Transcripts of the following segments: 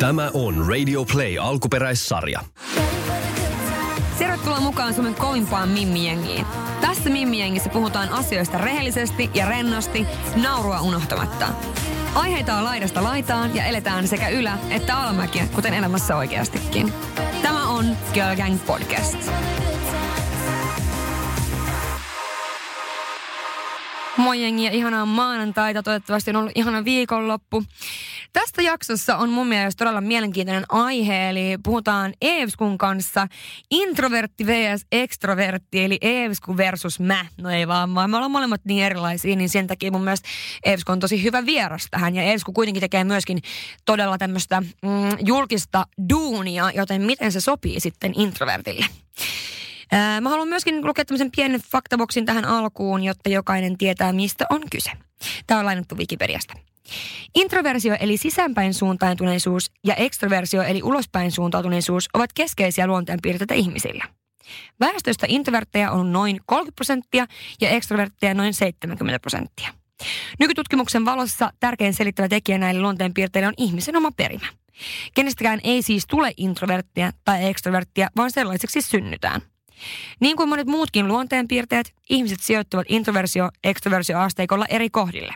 Tämä on Radio Play alkuperäissarja. Tervetuloa mukaan Suomen kovimpaan Mimmi-jengiin. Tässä Mimmi-jengissä puhutaan asioista rehellisesti ja rennosti, naurua unohtamatta. Aiheita on laidasta laitaan ja eletään sekä ylä- että alamäkiä, kuten elämässä oikeastikin. Tämä on Girl Gang Podcast. Moi jengi ja ihanaa maanantaita. Toivottavasti on ollut ihana viikonloppu. Tästä jaksossa on mun mielestä todella mielenkiintoinen aihe, eli puhutaan Eevskun kanssa introvertti vs. extrovertti, eli Eevsku versus mä. No ei vaan, vaan me ollaan molemmat niin erilaisia, niin sen takia mun mielestä Eevsku on tosi hyvä vieras tähän. Ja Eevsku kuitenkin tekee myöskin todella tämmöistä mm, julkista duunia, joten miten se sopii sitten introvertille? Mä haluan myöskin lukea tämmöisen pienen faktaboksin tähän alkuun, jotta jokainen tietää, mistä on kyse. Tämä on lainattu Wikipediasta. Introversio eli sisäänpäin suuntautuneisuus ja ekstroversio eli ulospäin suuntautuneisuus ovat keskeisiä luonteenpiirteitä ihmisillä. Väestöstä introvertteja on noin 30 prosenttia ja ekstrovertteja noin 70 prosenttia. Nykytutkimuksen valossa tärkein selittävä tekijä näille luonteenpiirteille on ihmisen oma perimä. Kenestäkään ei siis tule introverttia tai ekstroverttia, vaan sellaiseksi synnytään. Niin kuin monet muutkin luonteenpiirteet, ihmiset sijoittuvat introversio-ekstroversio-asteikolla eri kohdille.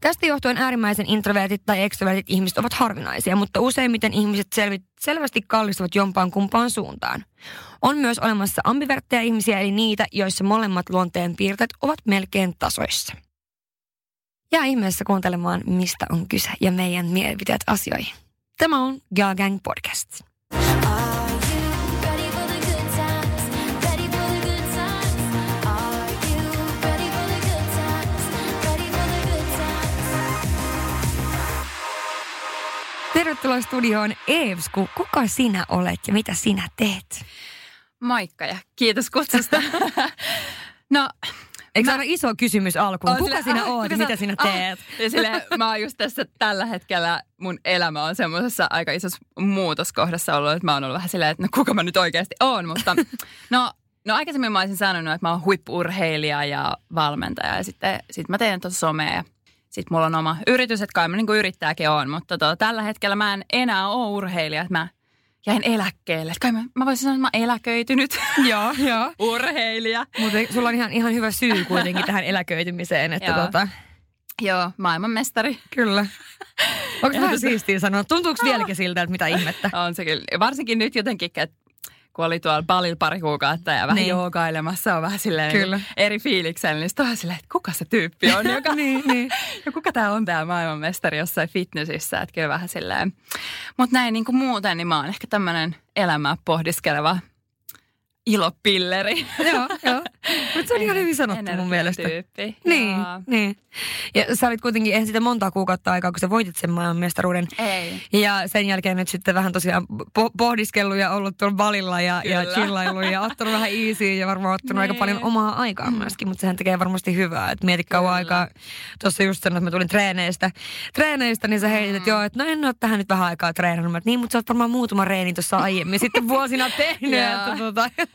Tästä johtuen äärimmäisen introvertit tai ekstrovertit ihmiset ovat harvinaisia, mutta useimmiten ihmiset selvi- selvästi kallistuvat jompaan kumpaan suuntaan. On myös olemassa ambivertteja ihmisiä, eli niitä, joissa molemmat luonteenpiirteet ovat melkein tasoissa. Ja ihmeessä kuuntelemaan, mistä on kyse ja meidän mielipiteet asioihin. Tämä on Girl Gang Podcast. Tervetuloa studioon Eevsku. Kuka sinä olet ja mitä sinä teet? Moikka ja kiitos kutsusta. no, Eikö mä... iso kysymys alkuun? Kuka sille, sinä ah, oot ja mitä sinä teet? Ah, ja sille, mä oon just tässä tällä hetkellä, mun elämä on semmoisessa aika isossa muutoskohdassa ollut, että mä oon ollut vähän silleen, että no kuka mä nyt oikeasti oon, mutta no No aikaisemmin mä olisin sanonut, että mä oon huippurheilija ja valmentaja ja sitten sit mä teen tuossa somea sitten mulla on oma yritys, että kai mä niin kuin yrittääkin on, mutta tota, tällä hetkellä mä en enää ole urheilija, että mä jäin eläkkeelle. Kai mä, mä voisin sanoa, että mä oon eläköitynyt. joo, joo. Urheilija. Mutta sulla on ihan, ihan hyvä syy kuitenkin tähän eläköitymiseen, että joo. tota... Joo, maailmanmestari. Kyllä. Onko vähän siistiä sanoa? Tuntuuko vieläkin siltä, että mitä ihmettä? On se kyllä. Varsinkin nyt jotenkin, että kun oli tuolla palilla pari kuukautta ja vähän niin. joogailemassa on vähän silleen niin Kyllä. Niin eri fiiliksellä, niin sitten on silleen, että kuka se tyyppi on, joka, niin, niin. ja kuka tämä on tämä maailmanmestari jossain fitnessissä, että kyllä vähän silleen. Mutta näin niin kuin muuten, niin mä oon ehkä tämmöinen elämää pohdiskeleva ilopilleri. joo, joo. Mutta se on ihan hyvin sanottu mun mielestä. Tyyppi. Niin, niin. Ja sä olit kuitenkin, eihän sitä monta kuukautta aikaa, kun sä voitit sen maailmanmestaruuden. Ei. Ja sen jälkeen nyt sitten vähän tosiaan po- pohdiskellut ja ollut tuolla valilla ja, ja chillailu ja ottanut vähän easy ja varmaan ottanut niin. aika paljon omaa aikaa myöskin. Mutta sehän tekee varmasti hyvää. Että mieti kauan aikaa. Tuossa just sanoin, että mä tulin treeneistä. Treeneistä, niin sä heitit, mm. että joo, että no en ole tähän nyt vähän aikaa treenannut. Niin, mutta sä oot varmaan muutama reeni tuossa aiemmin sitten vuosina tehnyt. että, tota.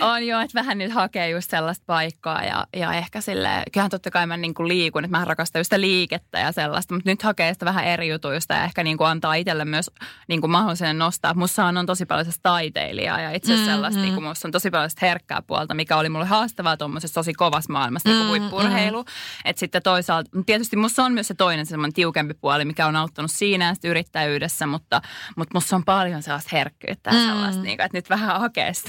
On joo, että vähän nyt hakee just sellaista paikkaa ja, ja ehkä sille, kyllähän totta kai mä niin kuin liikun, että mä rakastan sitä liikettä ja sellaista, mutta nyt hakee sitä vähän eri jutuista ja ehkä niin kuin antaa itselle myös niin kuin mahdollisuuden nostaa. Musta on tosi paljon taiteilija ja itse asiassa mm, sellaista, mm-hmm. niin kuin musta on tosi paljon herkkää puolta, mikä oli mulle haastavaa tuommoisessa tosi kovassa maailmassa, niin kuin huippurheilu. Mm. Että sitten toisaalta, tietysti musta on myös se toinen semmoinen tiukempi puoli, mikä on auttanut siinä ja yrittäjyydessä, mutta, mutta musta on paljon sellaista herkkyyttä ja mm. sellaista, niin kuin, että nyt vähän hakee sitä.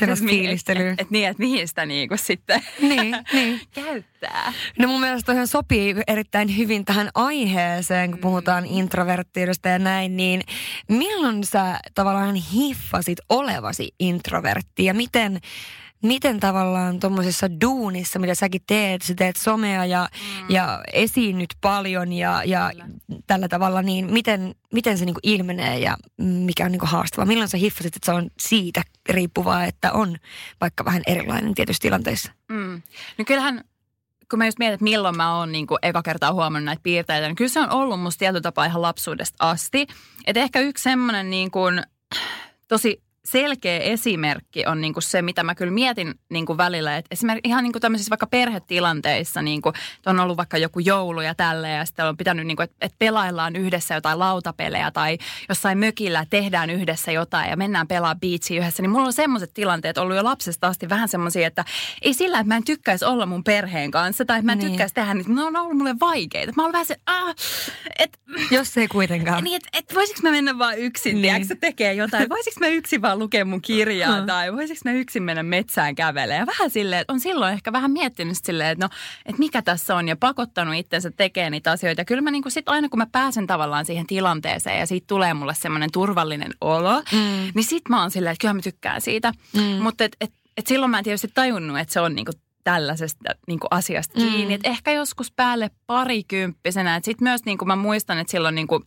Fiilistelyä. Että et, niin, että mihin sitä niin kuin sitten niin, niin. käyttää. No mun mielestä ihan sopii erittäin hyvin tähän aiheeseen, kun puhutaan mm. introverttiudesta ja näin, niin milloin sä tavallaan hiffasit olevasi introvertti ja miten miten tavallaan tuommoisessa duunissa, mitä säkin teet, sä teet somea ja, mm. ja esiinnyt paljon ja, ja tällä tavalla, niin miten, miten se niinku ilmenee ja mikä on niinku haastavaa? Milloin sä hiffasit, että se on siitä riippuvaa, että on vaikka vähän erilainen tietyissä tilanteissa? Mm. No kyllähän kun mä just mietin, että milloin mä oon niin kuin eka kertaa huomannut näitä piirteitä, niin kyllä se on ollut musta tietyllä tapaa ihan lapsuudesta asti. Että ehkä yksi semmoinen niin kuin, tosi selkeä esimerkki on niin kuin se, mitä mä kyllä mietin niin kuin välillä. Että esimerkiksi ihan niin kuin tämmöisissä vaikka perhetilanteissa, niin kuin, on ollut vaikka joku joulu ja tälleen, ja sitten on pitänyt, niin kuin, että, että pelaillaan yhdessä jotain lautapelejä tai jossain mökillä tehdään yhdessä jotain ja mennään pelaa biitsi yhdessä. Niin mulla on semmoiset tilanteet ollut jo lapsesta asti vähän semmoisia, että ei sillä, että mä en tykkäisi olla mun perheen kanssa tai että mä en niin. tykkäisi tehdä, niin ne on ollut mulle vaikeita. Mä oon vähän se, ah, et, Jos ei kuitenkaan. Niin, että et, voisiko mä mennä vaan yksin, niin. tiedätkö, tekee jotain. Voisiko mä yksin vaan lukea mun kirjaa tai voisiko mä yksin mennä metsään kävelemään. Ja vähän silleen, että on silloin ehkä vähän miettinyt silleen, että no, että mikä tässä on ja pakottanut itsensä tekemään niitä asioita. Ja kyllä mä niin sit aina kun mä pääsen tavallaan siihen tilanteeseen ja siitä tulee mulle semmoinen turvallinen olo, mm. niin sit mä oon silleen, että kyllä mä tykkään siitä. Mm. Mutta et, et, et silloin mä en tietysti tajunnut, että se on niinku tällaisesta niin kuin asiasta kiinni. Mm. Et ehkä joskus päälle parikymppisenä. Sitten myös niin kuin mä muistan, että silloin niin kuin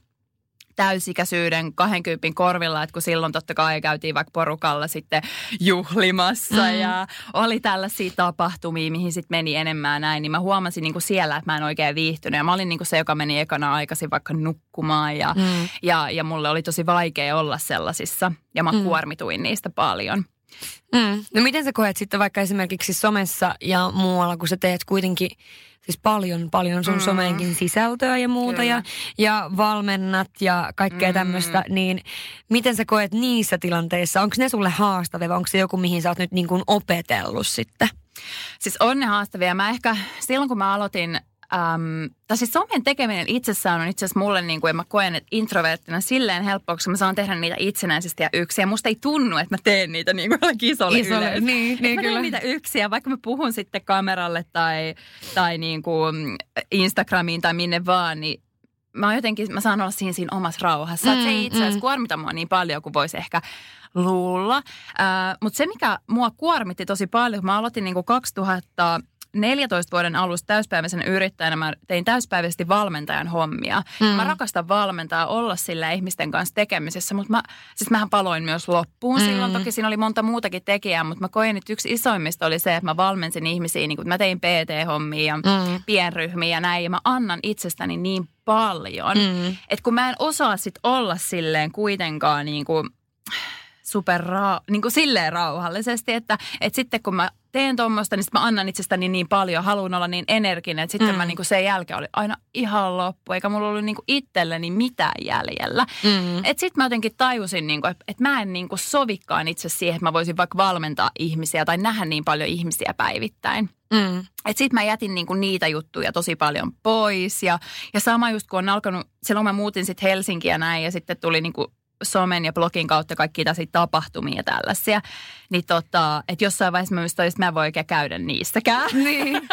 täysikäisyyden 20 korvilla, että kun silloin totta kai käytiin vaikka porukalla sitten juhlimassa mm. ja oli tällaisia tapahtumia, mihin sitten meni enemmän näin, niin mä huomasin niin kuin siellä, että mä en oikein viihtynyt. Ja mä olin niin kuin se, joka meni ekana aikaisin vaikka nukkumaan ja, mm. ja, ja mulle oli tosi vaikea olla sellaisissa ja mä mm. kuormituin niistä paljon. Mm. No miten sä koet sitten vaikka esimerkiksi somessa ja muualla, kun sä teet kuitenkin siis paljon, paljon sun mm. someenkin sisältöä ja muuta ja, ja valmennat ja kaikkea mm. tämmöistä, niin miten sä koet niissä tilanteissa? Onko ne sulle haastavia vai onko se joku, mihin sä oot nyt niin kuin opetellut sitten? Siis on ne haastavia. Mä ehkä silloin, kun mä aloitin Um, tai siis somen tekeminen itsessään on itse asiassa mulle, niin kuin mä koen, että introverttina silleen helppoa, koska mä saan tehdä niitä itsenäisesti ja yksin. Ja musta ei tunnu, että mä teen niitä niin kuin isolle, isolle Niin, niin mä kyllä. teen niitä yksin ja vaikka mä puhun sitten kameralle tai, tai niin kuin Instagramiin tai minne vaan, niin mä jotenkin, mä saan olla siinä, siinä omassa rauhassa. Mm, se ei itse asiassa mm. kuormita mua niin paljon kuin voisi ehkä luulla. Uh, Mutta se, mikä mua kuormitti tosi paljon, kun mä aloitin niin kuin 2000 14 vuoden alusta täyspäiväisen yrittäjänä mä tein täyspäiväisesti valmentajan hommia. Mm. Mä rakastan valmentaa, olla sillä ihmisten kanssa tekemisessä, mutta mä, siis mähän paloin myös loppuun mm. silloin. Toki siinä oli monta muutakin tekijää, mutta mä koin, että yksi isoimmista oli se, että mä valmensin ihmisiä, niin kun mä tein PT-hommia ja mm. pienryhmiä ja näin, ja mä annan itsestäni niin paljon, mm. että kun mä en osaa sit olla silleen kuitenkaan niin kuin super ra- niin kuin silleen rauhallisesti, että, että sitten kun mä teen tuommoista, niin mä annan itsestäni niin paljon, haluan olla niin energinen, että sitten mm. mä niin kuin sen jälkeen oli aina ihan loppu, eikä mulla ollut niin kuin itselleni mitään jäljellä. Mm. Että sitten mä jotenkin tajusin, niin kuin, että, että mä en niin kuin sovikkaan itse siihen, että mä voisin vaikka valmentaa ihmisiä tai nähdä niin paljon ihmisiä päivittäin. Mm. Että sitten mä jätin niinku niitä juttuja tosi paljon pois. Ja, ja sama just kun on alkanut, silloin mä muutin sitten Helsinkiä näin ja sitten tuli niinku somen ja blogin kautta kaikki tällaisia tapahtumia ja tällaisia. Niin tota, että jossain vaiheessa mä että mä en voi oikein käydä niistäkään. Niin.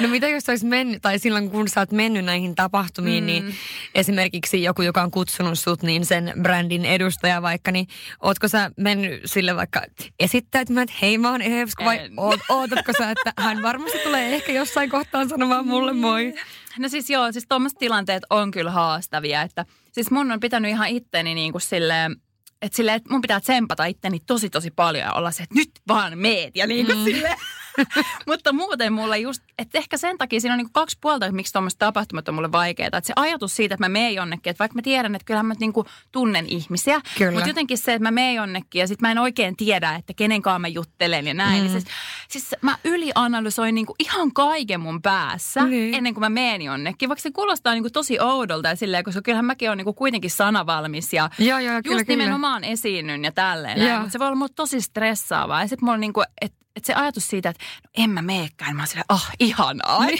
No mitä jos olisi mennyt, tai silloin kun sä oot mennyt näihin tapahtumiin, niin mm. niin esimerkiksi joku, joka on kutsunut sut, niin sen brändin edustaja vaikka, niin ootko sä mennyt sille vaikka esittäytymään, että hei mä oon Evsku, vai oot, ootatko sä, että hän varmasti tulee ehkä jossain kohtaan sanomaan mulle moi? No siis joo, siis tuommoiset tilanteet on kyllä haastavia, että siis mun on pitänyt ihan itteni niin kuin silleen, että silleen, että mun pitää tsempata itteni tosi tosi paljon ja olla se, että nyt vaan meet ja niin kuin mm. silleen Mutta muuten mulla just, että ehkä sen takia siinä on niin kaksi puolta, että miksi tuommoiset tapahtumat on mulle vaikeaa. Että se ajatus siitä, että mä menen jonnekin, että vaikka mä tiedän, että kyllähän mä niin tunnen ihmisiä, Kyllä. mutta jotenkin se, että mä menen jonnekin ja sitten mä en oikein tiedä, että kenenkaan mä juttelen ja näin. Mm. Niin siis, siis mä ylianalysoin niin ihan kaiken mun päässä niin. ennen kuin mä menen jonnekin, vaikka se kuulostaa niin tosi oudolta ja silleen, koska kyllähän mäkin olen niin kuitenkin sanavalmis ja joo, joo, kyllä, just kyllä. nimenomaan esiinnyn ja tälleen. Mutta se voi olla mulle tosi stressaavaa ja sitten mulla on niin kuin, että että se ajatus siitä, että no en mä meekään, mä oon silleen, oh, ihanaa. Niin.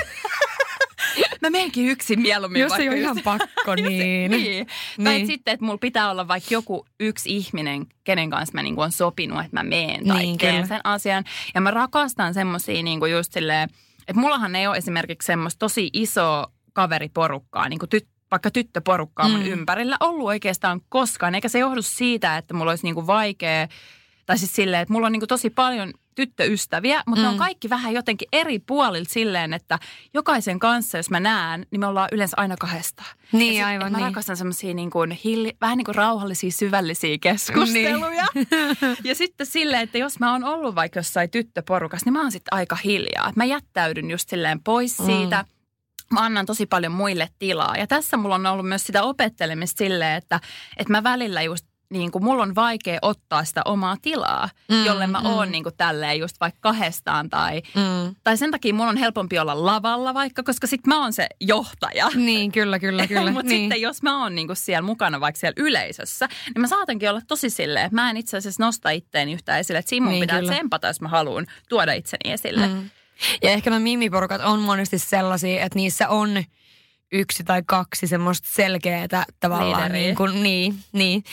mä menenkin yksin mieluummin. Jos ei ole ihan pakko, niin. niin. niin. Tai sitten, että mulla pitää olla vaikka joku yksi ihminen, kenen kanssa mä niin on sopinut, että mä meen tai niin, teen kyllä. sen asian. Ja mä rakastan semmosia niin just silleen, että mullahan ei ole esimerkiksi semmoista tosi iso kaveriporukkaa, niin kuin tyt, vaikka tyttöporukkaa mun mm. ympärillä ollut oikeastaan koskaan. Eikä se johdu siitä, että mulla olisi niin kuin vaikea, tai siis silleen, että mulla on niin kuin tosi paljon tyttöystäviä, mutta mm. ne on mm. kaikki vähän jotenkin eri puolilta silleen, että jokaisen kanssa, jos mä näen, niin me ollaan yleensä aina kahdesta. Niin, sit, aivan Mä niin. rakastan semmoisia niin kuin hilli, vähän niin kuin rauhallisia, syvällisiä keskusteluja. Niin. ja sitten silleen, että jos mä oon ollut vaikka jossain tyttöporukassa, niin mä oon sitten aika hiljaa. Mä jättäydyn just silleen pois mm. siitä. Mä annan tosi paljon muille tilaa. Ja tässä mulla on ollut myös sitä opettelemista silleen, että, että mä välillä just niin kuin mulla on vaikea ottaa sitä omaa tilaa, mm, jolle mä mm. oon niin kuin tälleen just vaikka kahdestaan tai, mm. tai sen takia mulla on helpompi olla lavalla vaikka, koska sit mä oon se johtaja. Niin, kyllä, kyllä, kyllä. Mutta niin. sitten jos mä oon niin kuin siellä mukana vaikka siellä yleisössä, niin mä saatankin olla tosi silleen, että mä en itse asiassa nosta itteeni yhtään esille, että siinä mun niin, pitää kyllä. tsempata, jos mä haluan tuoda itseni esille. Mm. Ja ehkä nämä mimiporukat on monesti sellaisia, että niissä on yksi tai kaksi semmoista selkeää tavallaan. Niin, kuin, niin, niin.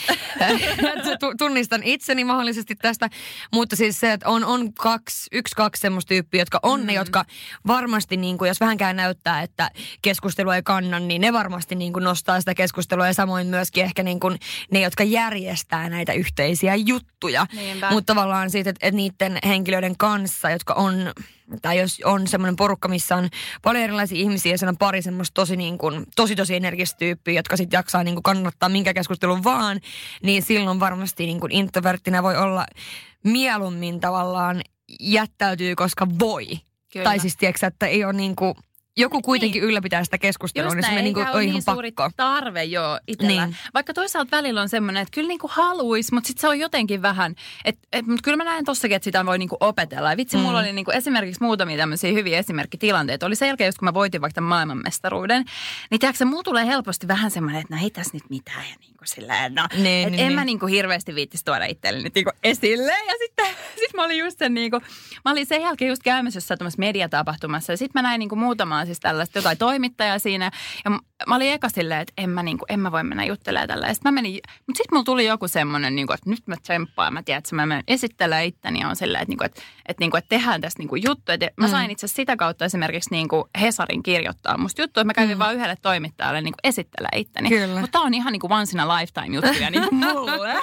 Tunnistan itseni mahdollisesti tästä, mutta siis se, että on, on kaksi, yksi, kaksi semmoista tyyppiä, jotka on mm. ne, jotka varmasti, niin kuin, jos vähänkään näyttää, että keskustelu ei kanna, niin ne varmasti niin kuin nostaa sitä keskustelua ja samoin myöskin ehkä niin kuin ne, jotka järjestää näitä yhteisiä juttuja. Niinpä. Mutta tavallaan siitä, että, että niiden henkilöiden kanssa, jotka on tai jos on semmoinen porukka, missä on paljon erilaisia ihmisiä ja siellä on pari semmoista tosi, niin kuin, tosi, tosi energistä tyyppiä, jotka sitten jaksaa niin kuin kannattaa minkä keskustelun vaan, niin silloin varmasti niin kuin introverttina voi olla mieluummin tavallaan jättäytyy, koska voi. Kyllä. Tai siis tiedätkö, että ei ole niin kuin, joku kuitenkin niin. ylläpitää sitä keskustelua, niin se niin kuin, on ihan niin suuri pakko. tarve jo itsellä. Niin. Vaikka toisaalta välillä on semmoinen, että kyllä niin kuin haluaisi, mutta sitten se on jotenkin vähän, että et, mutta kyllä mä näen tossakin, että sitä voi niin kuin opetella. Ja vitsi, mm. mulla oli niin kuin esimerkiksi muutamia tämmöisiä hyviä esimerkkitilanteita. Oli sen jälkeen, just kun mä voitin vaikka maailmanmestaruuden, niin tiedätkö, mulla tulee helposti vähän semmoinen, että no ei tässä nyt mitään. Ja niin kuin silleen, no, niin, niin, en niin. mä niin kuin hirveästi viittisi tuoda itselleni niin kuin esille. Ja sitten sit mä olin just sen niin kuin, mä olin sen jälkeen just käymässä jossain mediatapahtumassa. Ja sitten mä näin niin kuin muutamaa siis tällaista jotain toimittajaa siinä. Ja mä olin eka silleen, että en mä, niin kuin, en mä voi mennä juttelemaan tällä. Sitten mä menin, mutta sitten mulla tuli joku semmoinen, niin kuin, että nyt mä tsemppaan. Mä tiedän, että mä menen esittelemään itteni ja on silleen, että, niin kuin, että, että, niin kuin, että tehdään tästä niin kuin juttu. Että mä mm. sain itse sitä kautta esimerkiksi niin kuin Hesarin kirjoittaa musta juttu, että mä kävin mm. vaan yhdelle toimittajalle niin esittelemään itteni. Mutta tää on ihan niin kuin once in a lifetime juttuja niin kuin mulle.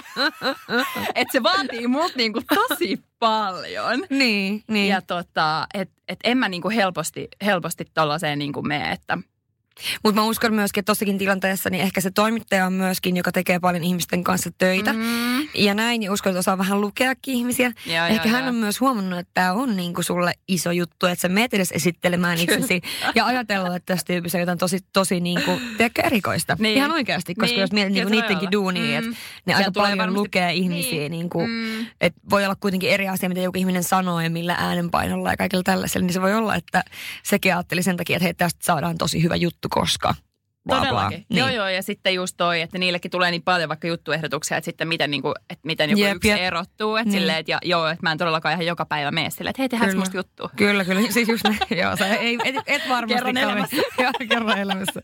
että se vaatii mut niin kuin tosi paljon. Niin, niin. Ja tota, että et en mä niinku helposti, helposti tollaiseen niinku mene, että – mutta mä uskon myöskin, että tossakin tilanteessa niin ehkä se toimittaja on myöskin, joka tekee paljon ihmisten kanssa töitä. Mm. Ja näin, ja uskon, että osaa vähän lukeakin ihmisiä. Ja, ehkä ja, hän ja. on myös huomannut, että tämä on niinku sulle iso juttu, että sä meet edes esittelemään itsesi ja ajatella, että tästä tyypistä on jotain tosi, tosi niinku, tiedätkö, erikoista. Niin. Ihan oikeasti, koska niin. jos mietit niinku niidenkin duunia, mm. että ne aika paljon varmasti... lukee ihmisiä, niin. niinku, mm. että voi olla kuitenkin eri asia, mitä joku ihminen sanoo ja millä äänenpainolla ja kaikilla tällaisella, niin se voi olla, että sekin ajatteli sen takia, että hei, tästä saadaan tosi hyvä juttu juttu koska. Bla, Todellakin. Bla. Niin. Joo, joo, ja sitten just toi, että niillekin tulee niin paljon vaikka juttuehdotuksia, että sitten miten, niin kuin, että miten joku Jep, yksi jep. erottuu. Että niin. silleen, että ja, joo, että mä en todellakaan ihan joka päivä mene silleen, että hei, tehdään musta juttu. Kyllä, kyllä. Siis just näin. joo, sä ei, et, et varmasti kerran elämässä. joo, kerran elämässä.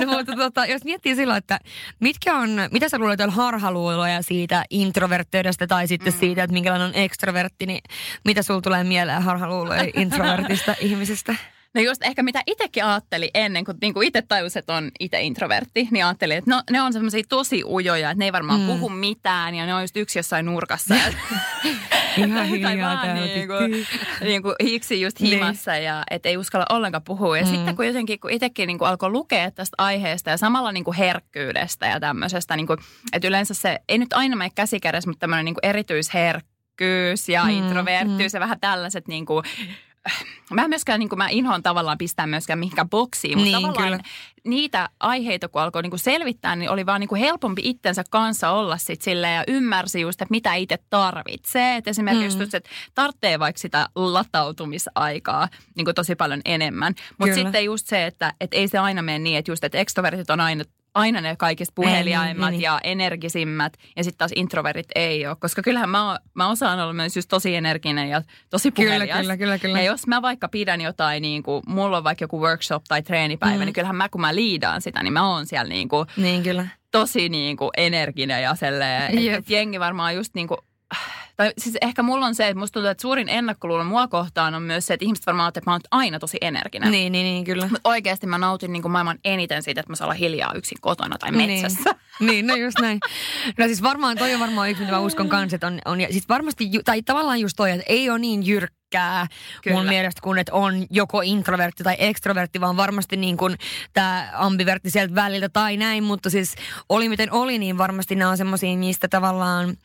no, mutta tota, jos miettii silloin, että mitkä on, mitä sä luulet, on harhaluuloja siitä introverttiydestä tai sitten mm. siitä, että minkälainen on ekstrovertti, niin mitä sulla tulee mieleen harhaluuloja introvertista ihmisistä? No just ehkä mitä itsekin ajattelin ennen, kun niinku itse tajusin, että on itse introvertti, niin ajattelin, että no, ne on semmoisia tosi ujoja, että ne ei varmaan mm. puhu mitään ja ne on just yksi jossain nurkassa. Ihan hiljaa vaan niin kuin, niin kuin hiksi just niin. himassa niin. ja et ei uskalla ollenkaan puhua. Ja mm. sitten kun jotenkin, kun itsekin niin kuin alkoi lukea tästä aiheesta ja samalla niin kuin herkkyydestä ja tämmöisestä, niin kuin, että yleensä se ei nyt aina mene käsikädessä, mutta tämmöinen niin kuin erityisherkkyys ja mm, introverttyys mm. ja vähän tällaiset niin kuin, mä myöskään, niin kuin mä inhoan tavallaan pistää myöskään mihinkään boksiin, mutta niin, tavallaan kyllä. niitä aiheita, kun alkoi niin kuin selvittää, niin oli vaan niin kuin helpompi itsensä kanssa olla sit silleen ja ymmärsi just, että mitä itse tarvitsee. Et esimerkiksi mm. just, että tarvitsee vaikka sitä latautumisaikaa niin kuin tosi paljon enemmän. Mutta sitten just se, että et ei se aina mene niin, että just, että extrovertit on aina aina ne kaikista puheliaimmat niin, niin. ja energisimmät ja sitten taas introvertit ei ole. Koska kyllähän mä, mä osaan olla myös just tosi energinen ja tosi puhelias. Kyllä, kyllä, kyllä, kyllä. Ja jos mä vaikka pidän jotain, niin kuin, mulla on vaikka joku workshop tai treenipäivä, mm. niin kyllähän mä kun mä liidaan sitä, niin mä oon siellä niin kuin, niin, kyllä. tosi niin kuin energinen ja selleen. Että et jengi varmaan just niin kuin, tai siis ehkä mulla on se, että musta tuntuu, että suurin ennakkoluulo mua kohtaan on myös se, että ihmiset varmaan että mä oon aina tosi energinen. Niin, niin, niin kyllä. Mutta oikeasti mä nautin niin kuin maailman eniten siitä, että mä saan olla hiljaa yksin kotona tai niin. metsässä. Niin, niin no just näin. No siis varmaan, toi on varmaan yksi, mitä mä uskon kanssa, että on, on ja siis varmasti, tai tavallaan just toi, että ei ole niin jyrkkä pelkkää Kyllä. mun mielestä, kun et on joko introvertti tai ekstrovertti, vaan varmasti niin kuin tämä ambivertti sieltä väliltä tai näin, mutta siis oli miten oli, niin varmasti nämä on semmoisia, mistä tavallaan,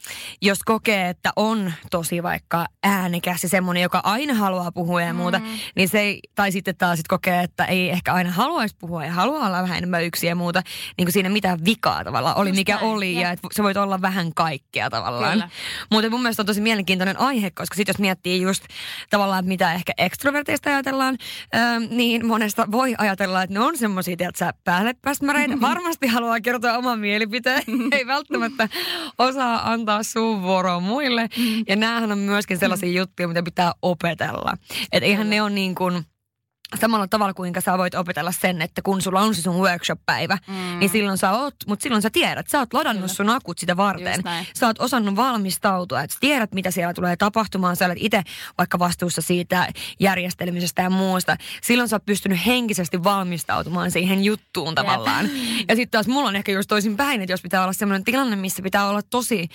jos kokee, että on tosi vaikka äänekäs ja semmoinen, joka aina haluaa puhua ja muuta, mm. niin se ei, tai sitten taas sit kokee, että ei ehkä aina haluaisi puhua ja haluaa olla vähän enemmän yksi ja muuta, niin kuin siinä mitään vikaa tavallaan oli, Just mikä näin, oli, ja että sä voit olla vähän kaikkea tavallaan. Kyllä. Mutta mun mielestä on tosi mielenkiintoinen aihe, koska sit jos miettii just tavallaan, että mitä ehkä ekstroverteista ajatellaan, ähm, niin monesta voi ajatella, että ne on semmoisia, tiedätkö, päälle pääsmäreitä. Varmasti haluaa kertoa oman mielipiteen, ei välttämättä osaa antaa suun vuoroa muille. Ja näähän on myöskin sellaisia juttuja, mitä pitää opetella. Että eihän ne ole niin kuin samalla tavalla, kuinka sä voit opetella sen, että kun sulla on se sun workshop-päivä, mm. niin silloin sä oot, mutta silloin sä tiedät, sä oot ladannut Kyllä. sun akut sitä varten. Sä oot osannut valmistautua, että sä tiedät, mitä siellä tulee tapahtumaan. Sä olet itse vaikka vastuussa siitä järjestelmisestä ja muusta. Silloin sä oot pystynyt henkisesti valmistautumaan siihen juttuun tavallaan. Ja sitten taas mulla on ehkä just toisin päin, että jos pitää olla sellainen tilanne, missä pitää olla tosi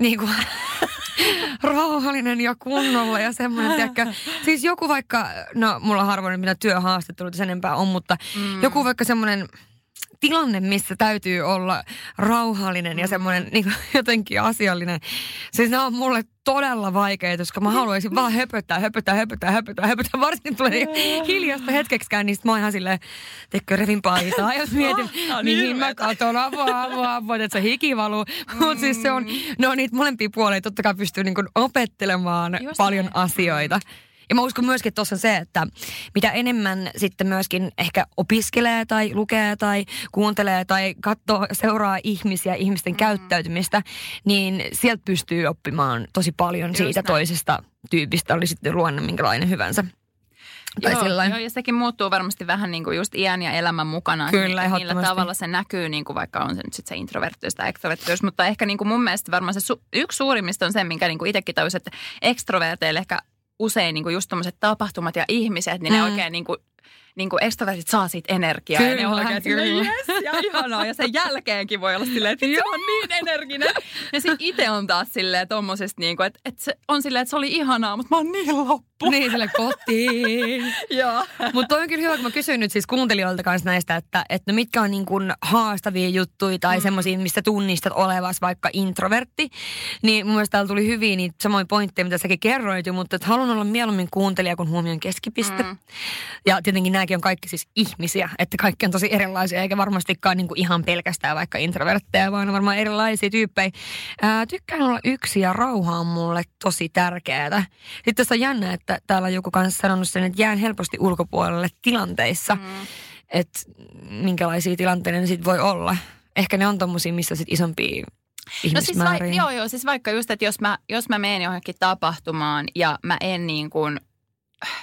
niin kuin, rauhallinen ja kunnolla ja semmoinen, tiedätkö, siis joku vaikka, no mulla on harvoin mitä työhaastatteluita sen enempää on, mutta mm. joku vaikka semmoinen tilanne, missä täytyy olla rauhallinen ja semmoinen niin kuin, jotenkin asiallinen. Siis nämä on mulle todella vaikeita, koska mä haluaisin vaan höpöttää, höpöttää, höpöttää, höpöttää, höpöttää. Varsinkin tulee hiljasta hetkeksikään, niin mä oon ihan silleen, tekkö revin paitaa ja mietin, on niin mihin mä hirveetä. katon, apua, apua, apua, että se hiki valuu. Mutta siis se on, no niitä molempia puolia totta kai pystyy niin opettelemaan Just paljon näin. asioita. Ja mä uskon myöskin, että tuossa on se, että mitä enemmän sitten myöskin ehkä opiskelee tai lukee tai kuuntelee tai katsoo, seuraa ihmisiä, ihmisten mm. käyttäytymistä, niin sieltä pystyy oppimaan tosi paljon Just siitä näin. toisesta tyypistä, oli sitten luonne minkälainen hyvänsä. Tai Joo, sillain. joo, ja sekin muuttuu varmasti vähän niin kuin just iän ja elämän mukana. Kyllä, että Millä tavalla se näkyy, niin kuin vaikka on se nyt sit se introverttius tai ekstroverttius. Mutta ehkä niin kuin mun mielestä varmaan se su- yksi suurimmista on se, minkä niin kuin itsekin tajusin, että ekstroverteille ehkä usein niin kuin just tommoset tapahtumat ja ihmiset, niin ne Mm. oikein niin kuin niin kuin extrovertit saa siitä energiaa. ja ne Kyllä, on oikein silleen, kyllä. yes, ja ihanaa. Ja sen jälkeenkin voi olla silleen, että se on niin energinen. Ja sitten itse on taas silleen tommosesta, niin kuin, että, että se on silleen, että se oli ihanaa, mutta mä oon niin loppu. Niin, sille kotiin. Joo. Mutta toi on kyllä hyvä, kun mä kysyin nyt siis kuuntelijoilta kanssa näistä, että, että no mitkä on niin kuin haastavia juttuja tai mm. semmoisia, mistä tunnistat olevas vaikka introvertti. Niin mun mielestä täällä tuli hyviä niitä samoja pointteja, mitä säkin kerroit jo, mutta että haluan olla mieluummin kuuntelija kuin huomion keskipiste. Mm. Ja tietenkin nämäkin on kaikki siis ihmisiä, että kaikki on tosi erilaisia, eikä varmastikaan niin kuin ihan pelkästään vaikka introvertteja, vaan on varmaan erilaisia tyyppejä. Ää, tykkään olla yksi ja rauha on mulle tosi tärkeää. Sitten tässä on jännä, että täällä on joku kanssa sanonut sen, että jään helposti ulkopuolelle tilanteissa, mm. että minkälaisia tilanteita ne sitten voi olla. Ehkä ne on tommosia, missä sitten isompia No siis vai, joo, joo, siis vaikka just, että jos mä, jos mä menen johonkin tapahtumaan ja mä en niin kuin,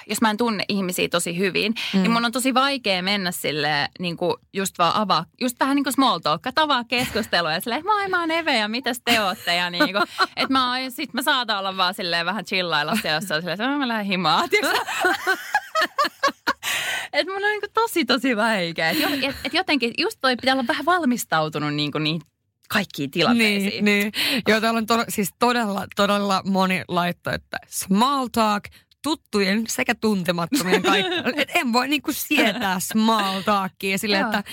jos mä en tunne ihmisiä tosi hyvin, mm. niin mun on tosi vaikea mennä sille niin kuin just vaan avaa, just vähän niin kuin small talk, avaa keskustelua ja silleen, moi mä oon Eve ja mitäs te ootte ja niin kuin, että mä, oon- sit mä saatan olla vaan silleen vähän chillailla jossain silleen, että mä lähden tiiäksä? Et mun on niin tosi, tosi vaikea. Et, et, et jotenkin just toi pitää olla vähän valmistautunut niin kuin niihin kaikkiin tilanteisiin. Niin, niin. Joo, täällä on to, siis todella, todella moni laitto, että small talk, tuttujen sekä tuntemattomien kaikki. Et en voi niinku sietää small talkia sille, että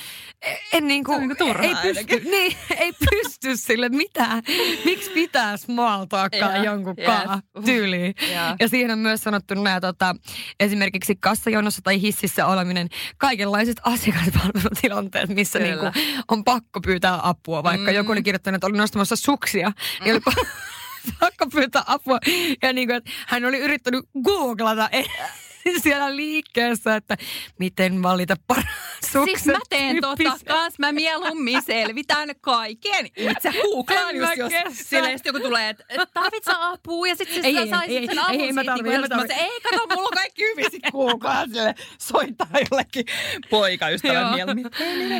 en niinku, niinku ei pysty, niin, ei pysty sille mitään. Miksi pitää small talkkaa Joo, jonkun yes. kaa tyyliin. Joo. Ja siihen on myös sanottu nämä tota, esimerkiksi kassajonossa tai hississä oleminen, kaikenlaiset asiakaspalvelutilanteet, missä Kyllä. niinku on pakko pyytää apua. Vaikka Mm. joku oli kirjoittanut, että oli nostamassa suksia, niin oli pa- pakko pyytää apua. Ja niin kuin, että hän oli yrittänyt googlata e- siellä liikkeessä, että miten valita paras sukset. Siis mä teen tota kans, mä mieluummin selvitän kaiken. Itse googlaan just jos silleen joku tulee, että et tarvit sä apua ja sit sä Ei, ei, ei, saisit ei, sen ei, avun ei, mä tarvii, niinku mä sanoin, Ei kato, mulla on kaikki hyvin sit googlaan sille soittaa jollekin poikaystävän mieluummin.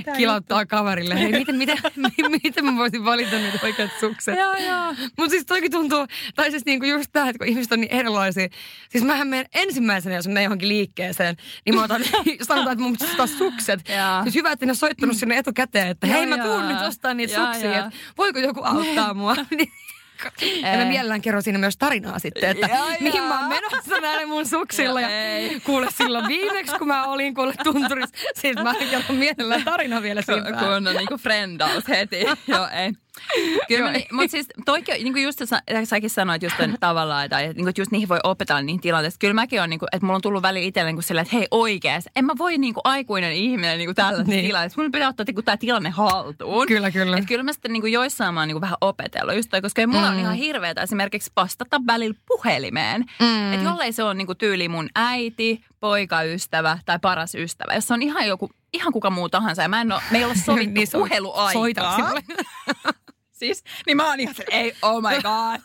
Tää Kilauttaa kaverille. Hei, miten, miten, miten mä voisin valita niitä oikeat sukset? Joo, joo. Mutta siis toikin tuntuu, tai siis niinku just tämä, että kun ihmiset on niin erilaisia. Siis mähän menen ensimmäisenä, jos menen johonkin liikkeeseen, niin mä otan, sanotaan, että mun pitäisi ostaa sukset. Joo. Siis hyvä, että ne on soittanut sinne etukäteen, että hei mä tuun nyt ostaa niitä Joo, suksia, että voiko joku auttaa mua. Niin Ja mä mielellään kerron siinä myös tarinaa sitten, että Joo, mihin joo. mä oon menossa näille mun suksilla. Ja ei. kuule silloin viimeksi, kun mä olin kuule tunturissa. Siis mä kerron mielellään tarina vielä siinä Kun on niinku frendaus heti. Joo, ei. Kyllä, mä, mutta siis toikin, niin kuin just sä, säkin sanoit just tavallaan, tai niin kuin just niihin voi opetella niihin tilanteisiin. Kyllä mäkin on, niin kuin, että mulla on tullut väliin itselleni kuin silleen, että hei oikeasti, en mä voi niin kuin aikuinen ihminen niin kuin tällaisessa Niin. niin. tilanteessa. Mulla pitää ottaa niin kuin, tämä tilanne haltuun. Kyllä, kyllä. Et kyllä mä sitten niin kuin joissain mä oon niin kuin vähän opetellut just toi, koska mulla mm. on ihan hirveetä esimerkiksi vastata välillä puhelimeen. Mm. Että jollei se on niin kuin tyyli mun äiti, poikaystävä tai paras ystävä. Jos se on ihan joku, ihan kuka muu tahansa ja mä en ole, me ei ole sovittu Niin, puheluaikaa. soita. Siis, niin mä oon ihan se, ei, oh my god.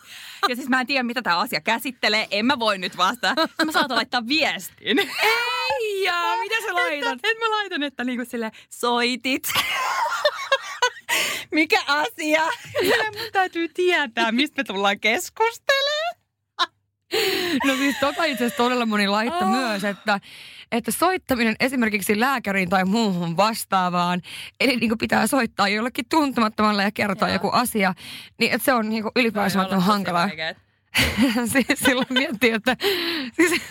Ja siis mä en tiedä, mitä tämä asia käsittelee. En mä voi nyt vastata. Mä saatan laittaa viestin. Ei, ja mitä sä laitat? Että, että mä laitan, että niinku sille soitit. Mikä asia? Ja mun täytyy tietää, mistä me tullaan keskustelemaan. No siis tota itse asiassa todella moni laittaa Oh. myös, että, että soittaminen esimerkiksi lääkäriin tai muuhun vastaavaan, eli niin kuin pitää soittaa jollekin tuntemattomalle ja kertoa Joo. joku asia, niin että se on niin ylipääsemättömän hankalaa. siis silloin miettii, että siis,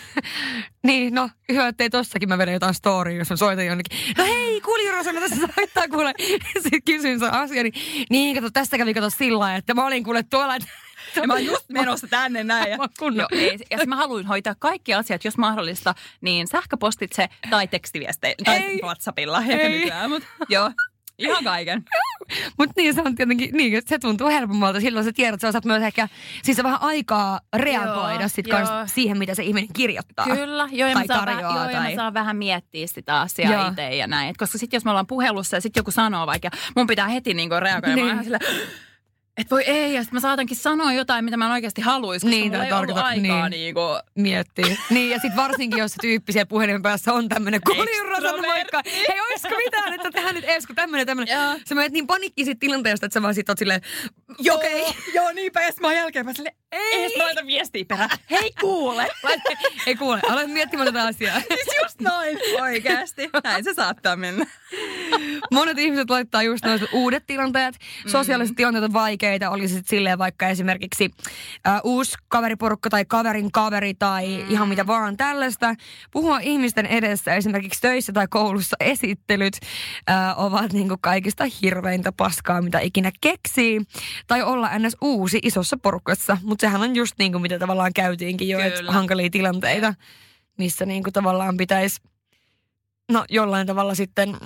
niin no hyvä, ettei tossakin mä vedän jotain storya, jos mä soitan jonnekin. No hei, kuuli Rosanna, tässä soittaa kuule. Sitten kysyn sen asian, niin, niin kato, tästä kävi kato sillä että mä olin kuule tuolla, että Ja mä oon just menossa tänne näin. Ja. Joo, ei, ja mä haluan hoitaa kaikki asiat, jos mahdollista, niin sähköpostitse tai tekstiviestein tai Ei. WhatsAppilla. Ei. nykyään, mutta joo. Ihan kaiken. Mutta niin se on tietenkin, niin se tuntuu helpommalta. Silloin sä tiedät, että sä osaat myös ehkä, siis vähän aikaa reagoida Joo, sit joo. kans siihen, mitä se ihminen kirjoittaa. Kyllä, joo, ja, Tai mä saan, tarjoaa, vähän, joo, ja tai- mä saan vähän miettiä sitä asiaa Joo. itse ja näin. Et koska sitten jos me ollaan puhelussa ja sitten joku sanoo vaikka, mun pitää heti niinku reagoida, niin. mä sillä, että voi ei, sitten mä saatankin sanoa jotain, mitä mä en oikeasti haluaisi, koska Niin, niin, mulla ei ollut aikaa niin. niinku. Miettii. Niin, ja sitten varsinkin, jos se tyyppi siellä puhelimen päässä on tämmöinen kuljurra sanoo moikka. Hei, olisiko mitään, että tehdään nyt Eesku tämmöinen, tämmöinen. Sä menet niin panikki siitä tilanteesta, että sä vaan sit oot silleen, Joo, okei. joo, niinpä, ja mä oon jälkeen mä sille, ei, sit mä laitan viestiä perään. Hei kuule. Ei kuule, aloin miettimään tätä asiaa. Siis just noin, oikeasti. Näin se saattaa mennä. Monet ihmiset laittaa just noita uudet tilanteet. Sosiaaliset tilanteet on vaikeita. Oli se sit silleen vaikka esimerkiksi äh, uusi kaveriporukka tai kaverin kaveri tai mm. ihan mitä vaan tällaista. Puhua ihmisten edessä esimerkiksi töissä tai koulussa esittelyt äh, ovat niinku kaikista hirveintä paskaa, mitä ikinä keksii. Tai olla ns. uusi isossa porukassa. Mutta sehän on just niin kuin mitä tavallaan käytiinkin jo, että hankalia tilanteita, missä niinku tavallaan pitäisi no jollain tavalla sitten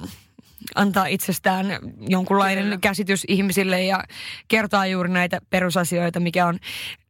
antaa itsestään jonkunlainen Kyllä. käsitys ihmisille ja kertoa juuri näitä perusasioita, mikä on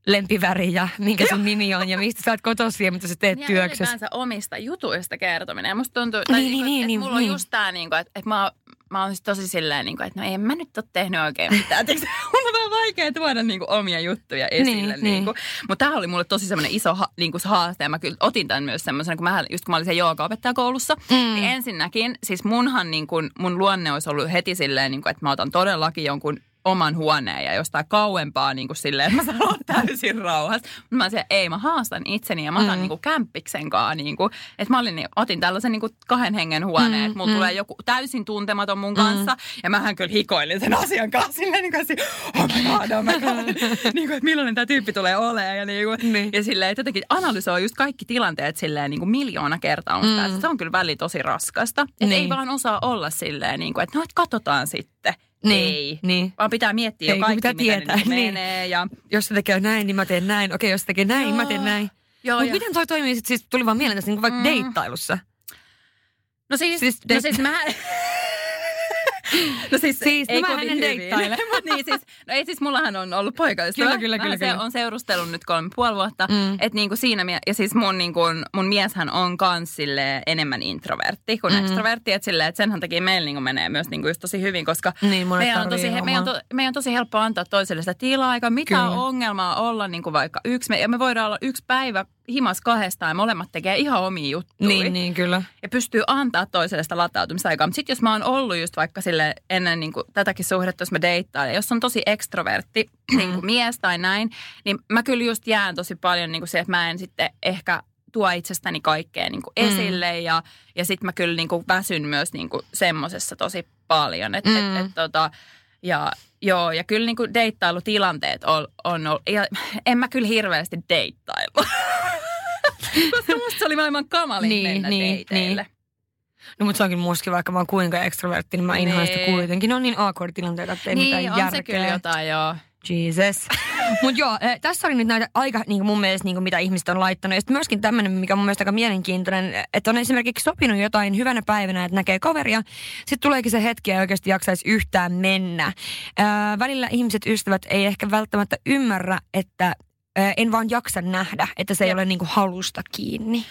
lempiväri ja minkä sun nimi on ja mistä sä oot kotoisin ja mitä sä teet Ja työksessä. ylipäänsä omista jutuista kertominen. Ja musta tuntuu, Niin, tai niin, niinku, niin, että niin, mulla on niin. just tää, niinku, että, että mä, oon- mä oon siis tosi silleen, niinku, että no en mä nyt ole tehnyt oikein mitään. Tiiäks, on vähän vaikea tuoda niinku, omia juttuja esille. Niin, Niin, niin. Mutta tämä oli mulle tosi semmoinen iso ha, niinku, se haaste. Ja mä kyllä otin tämän myös semmoisen, kun mä, just kun mä olin se joogaopettajakoulussa. Mm. Niin ensinnäkin, siis munhan niinku, mun luonne olisi ollut heti silleen, niinku, että mä otan todellakin jonkun oman huoneen ja jostain kauempaa niin kuin silleen, että mä saan olla täysin rauhassa. Mutta mä sanoin, ei mä haastan itseni ja mä otan mm. niin kuin kämppiksen kanssa. Niin kuin, että mä olin, niin, otin tällaisen niin kuin kahden hengen huoneen, mm, että mulla mm. tulee joku täysin tuntematon mun kanssa. Ja mähän kyllä hikoilin sen asian kanssa silleen niin kuin, oh my god, oh my god. niin kuin, että millainen tämä tyyppi tulee olemaan. Ja, niin kuin, Niin. ja silleen, että jotenkin analysoi just kaikki tilanteet silleen niin kuin miljoona kertaa. Mm. se on kyllä väli tosi raskasta. Että Niin. ei vaan osaa olla silleen, niin kuin, että no, että katsotaan sitten. Niin, Ei. niin. Vaan pitää miettiä Ei, jo kaikki, pitää mitä tietää, ne niin. menee. Ja... Jos se tekee näin, niin mä teen näin. Okei, jos se tekee näin, Joo. mä teen näin. Joo, Mutta miten toi toimii sit, siis tuli vaan mieleen tässä niin vaikka Mm. deittailussa? No siis, Siis no siis mä... No siis, Siis, no ei mä kovin en hyvin. deittaile. Mut niin siis, no ei siis, mullahan on ollut poikaystävä. Kyllä, kyllä, Mä kyllä, Se kyllä. on seurustellut nyt kolme puoli vuotta. Mm. Mm. Et niinku siinä, ja siis mun, niinku, mun mieshän on kans enemmän introvertti kuin Mm. extrovertti. Että silleen, et senhän takia meillä niinku menee myös niinku just tosi hyvin, koska Niin, meidän on, tosi, he- meidän, on to, meidän on tosi helppo antaa toiselle sitä tilaa, eikä mitään Kyllä. ongelmaa olla niinku vaikka yksi. Me, ja me voidaan olla yksi päivä himas kahdestaan ja molemmat tekee ihan omia juttuja Niin, niin, kyllä. ja pystyy antaa toiselle sitä latautumisaikaa. Mutta sitten jos mä oon ollut just vaikka sille ennen niin kuin, tätäkin suhdetta, jos mä deittailen, jos on tosi ekstrovertti niin kuin mies tai näin, niin mä kyllä just jään tosi paljon niin kuin se, että mä en sitten ehkä tuo itsestäni kaikkea niin kuin esille ja, ja sitten mä kyllä niin kuin väsyn myös niin kuin semmosessa tosi paljon. Et, Mm. et, et, tota, ja Joo, ja kyllä niin kuin deittailutilanteet on, on ollut, ja en mä kyllä hirveästi deittailu. Koska musta se oli maailman kamalin Niin, mennä niin, deiteille. No mutta se onkin muskin, vaikka mä oon kuinka extrovertti, niin mä inhoan sitä Niin. kuitenkin. Ne on niin awkward tilanteita, että ei Niin, mitään on järkeä. se kyllä jotain, joo. Jesus. Mutta joo, eh, tässä oli nyt näitä aika niin mun mielestä niin mitä ihmiset on laittanut. Ja sitten myöskin tämmöinen, mikä on mun mielestä aika mielenkiintoinen, että on esimerkiksi sopinut jotain hyvänä päivänä, että näkee kaveria. Sitten tuleekin se hetki ja oikeasti jaksaisi yhtään mennä. Ää, välillä ihmiset, ystävät ei ehkä välttämättä ymmärrä, että ää, en vaan jaksa nähdä, että se ei Jep. ole niin kuin halusta kiinni.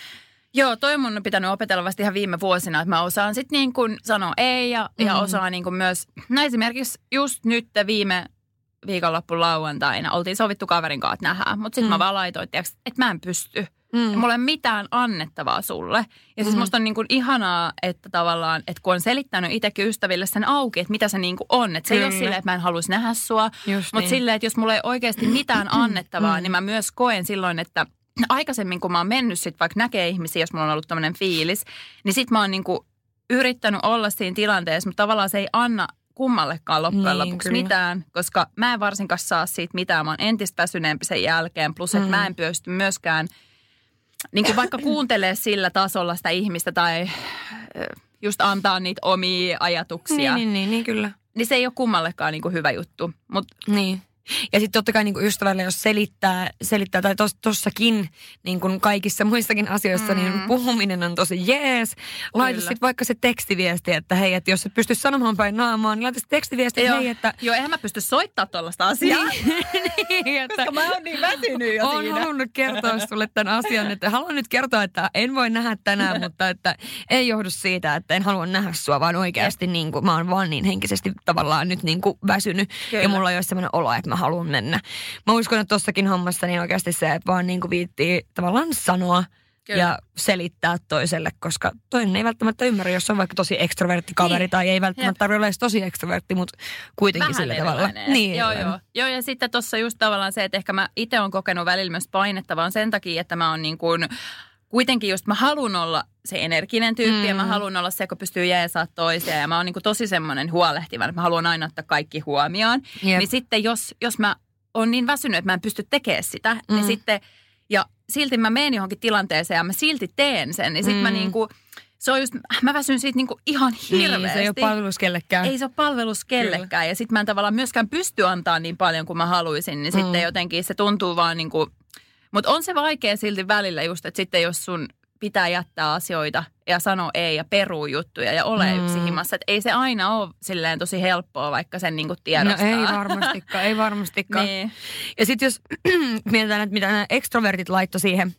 Joo, toi mun on pitänyt opetella vasta ihan viime vuosina, että mä osaan sitten niin kuin sanoa ei ja, mm. ja osaan niin kuin myös, no esimerkiksi just nyt viime viikonloppu lauantaina oltiin sovittu kaverin kanssa, että nähdään, mutta sitten mm. Mm. mä vaan laitoin, että mä en pysty. Mm. Mulla ei ole mitään annettavaa sulle. Ja siis Mhm. musta on niin kuin ihanaa, että tavallaan, että kun on selittänyt itsekin ystäville sen auki, että mitä se niin kuin on. Että se ei ole Kyllä. silleen, että mä en haluaisi nähdä sua, Just mutta niin. silleen, että jos mulla ei oikeasti mitään annettavaa, Mm. niin mä myös koen silloin, että aikaisemmin kun mä oon mennyt sit vaikka näkee ihmisiä, jos mulla on ollut tämmöinen fiilis, niin sit mä oon niinku yrittänyt olla siinä tilanteessa, mutta tavallaan se ei anna kummallekaan loppujen Niin, lopuksi kyllä. mitään, koska mä en varsinkaan saa siitä mitään. Mä oon entistä väsyneempi sen jälkeen, plus että Mm. mä en pysty myöskään niin kuin vaikka kuuntelee sillä tasolla sitä ihmistä tai ö, just antaa niitä omia ajatuksia, Niin, niin, niin, niin, kyllä. niin se ei ole kummallekaan niin kuin hyvä juttu. Mutta Niin. Ja sitten totta kai niin ystävälle, jos selittää, selittää tai tos, tossakin, niin kuin kaikissa muissakin asioissa, mm. niin puhuminen on tosi jees. Laita sitten vaikka se tekstiviesti, että hei, että jos et pysty sanomaan päin naamaan, niin laita se tekstiviesti, että joo, hei, että... joo, eihän mä pysty soittaa tuollaista asiaa. niin, että Koska mä oon niin väsynyt jo olen siinä. halunnut kertoa sulle tämän asian, että haluan nyt kertoa, että en voi nähdä tänään, mutta että ei johdu siitä, että en halua nähdä sua, vaan oikeasti niin kuin, mä oon vaan niin henkisesti tavallaan nyt niin kuin väsynyt Kyllä. ja mulla ei ole sellainen olo, että mä haluan mennä. Mä uskon, että tossakin hommassa niin oikeasti se, että vaan niin kuin viittii tavallaan sanoa Kyllä. ja selittää toiselle, koska toinen ei välttämättä ymmärrä, jos on vaikka tosi ekstrovertti kaveri Niin. tai ei välttämättä tarvitse olla edes tosi ekstrovertti, mutta kuitenkin sillä tavalla. Niin, joo, joo. joo, ja sitten tuossa just tavallaan se, että ehkä mä itse olen kokenut välillä myös painetta, vaan sen takia, että mä oon niin kuin, kuitenkin just mä haluan olla se energinen tyyppi mm. ja mä Mm. haluan olla se, kun pystyy jeesaa toisia ja mä oon niin kuin tosi semmoinen huolehtiva, että mä haluan aina ottaa kaikki huomioon. Jep. Niin sitten jos, jos mä oon niin väsynyt, että mä en pysty tekemään sitä, mm. niin Mm. sitten, ja silti mä menen johonkin tilanteeseen ja mä silti teen sen, niin sitten mm. mä niin kuin, se on just, mä väsyn siitä niin kuin ihan hirveästi. Niin, se ei ole palvelus kellekään. Ei se ole palvelus kellekään. Ja sitten mä en tavallaan myöskään pysty antaa niin paljon kuin mä haluaisin. Niin mm. sitten jotenkin se tuntuu vaan niin kuin... Mutta on se vaikea silti välillä just, että sitten jos sun pitää jättää asioita ja sanoa ei ja peruu juttuja ja ole mm. Yksi himassa. Että ei se aina ole silleen tosi helppoa, vaikka sen niin kuin No tiedostaa. ei varmastikaan, ei varmastikaan. Niin. Ja sitten jos mietitään, että mitä nämä ekstrovertit laittoi siihen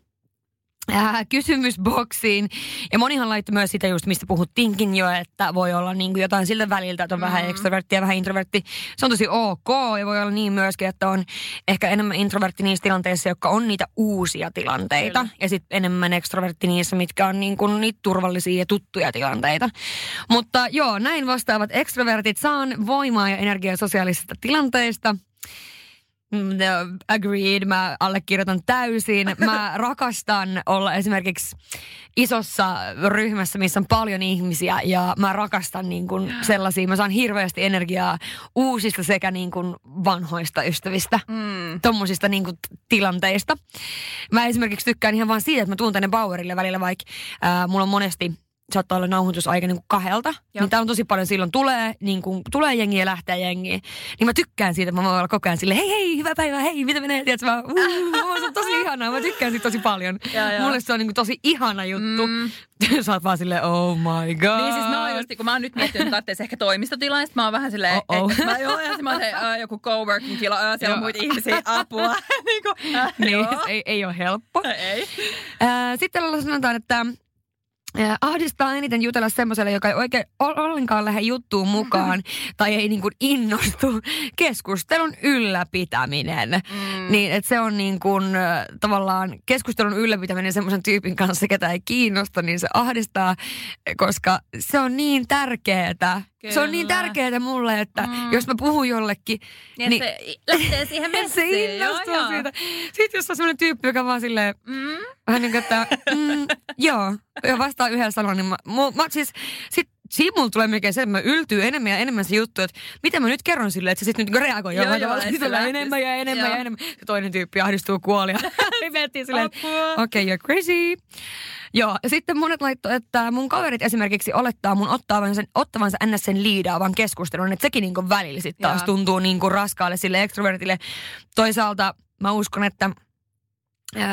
äh, kysymysboksiin. Ja monihan laittoi myös sitä just, mistä puhuttiinkin jo, että voi olla niin kuin jotain siltä väliltä, että on mm. vähän ekstrovertti ja vähän introvertti. Se on tosi ok ja voi olla niin myöskin, että on ehkä enemmän introvertti niissä tilanteissa, jotka on niitä uusia tilanteita. Kyllä. Ja sitten enemmän ekstrovertti niissä, mitkä on niin kuin niitä turvallisia ja tuttuja tilanteita. Mutta joo, näin vastaavat ekstrovertit. Saan voimaa ja energiaa sosiaalisista tilanteista. Mm, agreed, mä allekirjoitan täysin. Mä rakastan olla esimerkiksi isossa ryhmässä, missä on paljon ihmisiä ja mä rakastan niin kuin sellaisia, mä saan hirveästi energiaa uusista sekä niin kuin vanhoista ystävistä. Mm. Tommosista niin kuin tilanteista. Mä esimerkiksi tykkään ihan vaan siitä, että mä tuun tänne Bauerille välillä, vaikka ää, mulla on monesti saattaa olla nauhoitusaika niin kuin kahdelta. Joo. Niin tää on tosi paljon silloin tulee, niin kuin, tulee jengiä ja lähtee jengiä. Niin mä tykkään siitä, että mä voin olla koko ajan silleen, hei hei, hyvää päivää, hei, mitä menee? Tiedätkö, mä, uh, se on tosi ihanaa, mä tykkään siitä tosi paljon. Joo, joo. Mulle se on niin kuin, tosi ihana juttu. Mm. Sä oot vaan silleen, oh my god. Niin siis mä oon just, kun mä oon nyt miettinyt, että tarvitsisi ehkä toimistotilaa, ja sit mä oon vähän silleen, Oh-oh. että mä joo, ja sit mä oon se, äh, joku coworking tila, äh, siellä on muita ihmisiä, apua. niin kuin, äh, Niin, joo. ei, ei ole helppo. Ei. Ää, Sitten sanotaan, että ää, ahdistaa eniten jutella semmoiselle, joka ei oikein ol- ollenkaan lähde juttuun mukaan tai ei niin kuin innostu. Keskustelun ylläpitäminen. Mm. Niin, että se on niin kuin, tavallaan keskustelun ylläpitäminen semmoisen tyypin kanssa, ketä ei kiinnosta, niin se ahdistaa, koska se on niin tärkeetä. Se on niin Kyllä. tärkeää mulle, että Mm. jos mä puhun jollekin, Niin, niin, se lähtee siihen se messiin. innostuu joo, joo. siitä. Sitten jos on semmoinen tyyppi, joka vaan silleen, Mm. vähän niin kuin, että mm, joo, ja vastaa yhdellä sanalla, niin mä, mu, mä siis, sit siinä mulla tulee melkein se, että mä yltyy enemmän ja enemmän se juttu, että miten mä nyt kerron silleen, että se sitten nyt niinku reagoi Joo, jollain tavalla. Sitten tulee enemmän ja enemmän Joo. ja enemmän. Se toinen tyyppi ahdistuu kuolia. Me miettii silleen, okei, okay, you're crazy. Joo, ja sitten monet laittoi, että mun kaverit esimerkiksi olettaa mun ottavansa, ottavansa ns. sen liidaavan keskustelun, että sekin niinku välillä sitten taas Joo. tuntuu niinku raskaalle sille extrovertille. Toisaalta mä uskon, että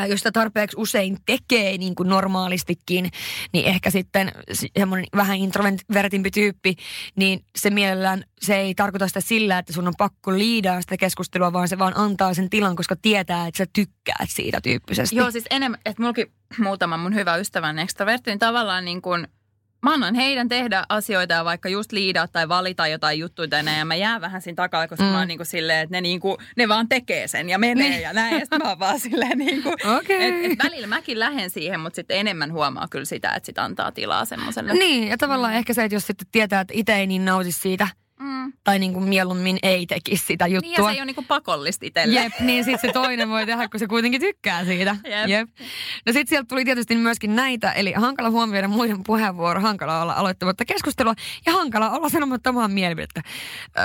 jos sitä tarpeeksi usein tekee niin kuin normaalistikin, niin ehkä sitten si- semmoinen vähän introvertimpi tyyppi, niin se mielellään, se ei tarkoita sitä sillä, että sun on pakko liidaa sitä keskustelua, vaan se vaan antaa sen tilan, koska tietää, että sä tykkäät siitä tyyppisesti. Joo, siis enemmän, että mullakin muutama mun hyvä ystävän ekstrovertti, niin tavallaan niin kuin, mä annan heidän tehdä asioita ja vaikka just liidaa tai valita jotain juttuja tai näin, ja mä jään vähän siinä takaa, koska Mm. mm. mä oon niin kuin silleen, että ne, niin kuin, ne vaan tekee sen ja menee Niin. ja näin, ja sitten mä oon vaan silleen niin kuin, Okei. et, et välillä mäkin lähden siihen, mutta sitten enemmän huomaa kyllä sitä, että sit antaa tilaa semmoiselle. Niin, ja tavallaan ehkä se, että jos sitten tietää, että itse ei niin nauti siitä, Mm. tai niin kuin mieluummin ei tekisi sitä Niin ja juttua. se ei ole niin kuin pakollista itselle. Jep, niin sitten se toinen voi tehdä, kun se kuitenkin tykkää siitä. Jep. Jep. No sitten sieltä tuli tietysti myöskin näitä, eli hankala huomioida muiden puheenvuoro, hankala olla aloittamatta keskustelua ja hankala olla sanomatta omaa mielipidettä. Öö,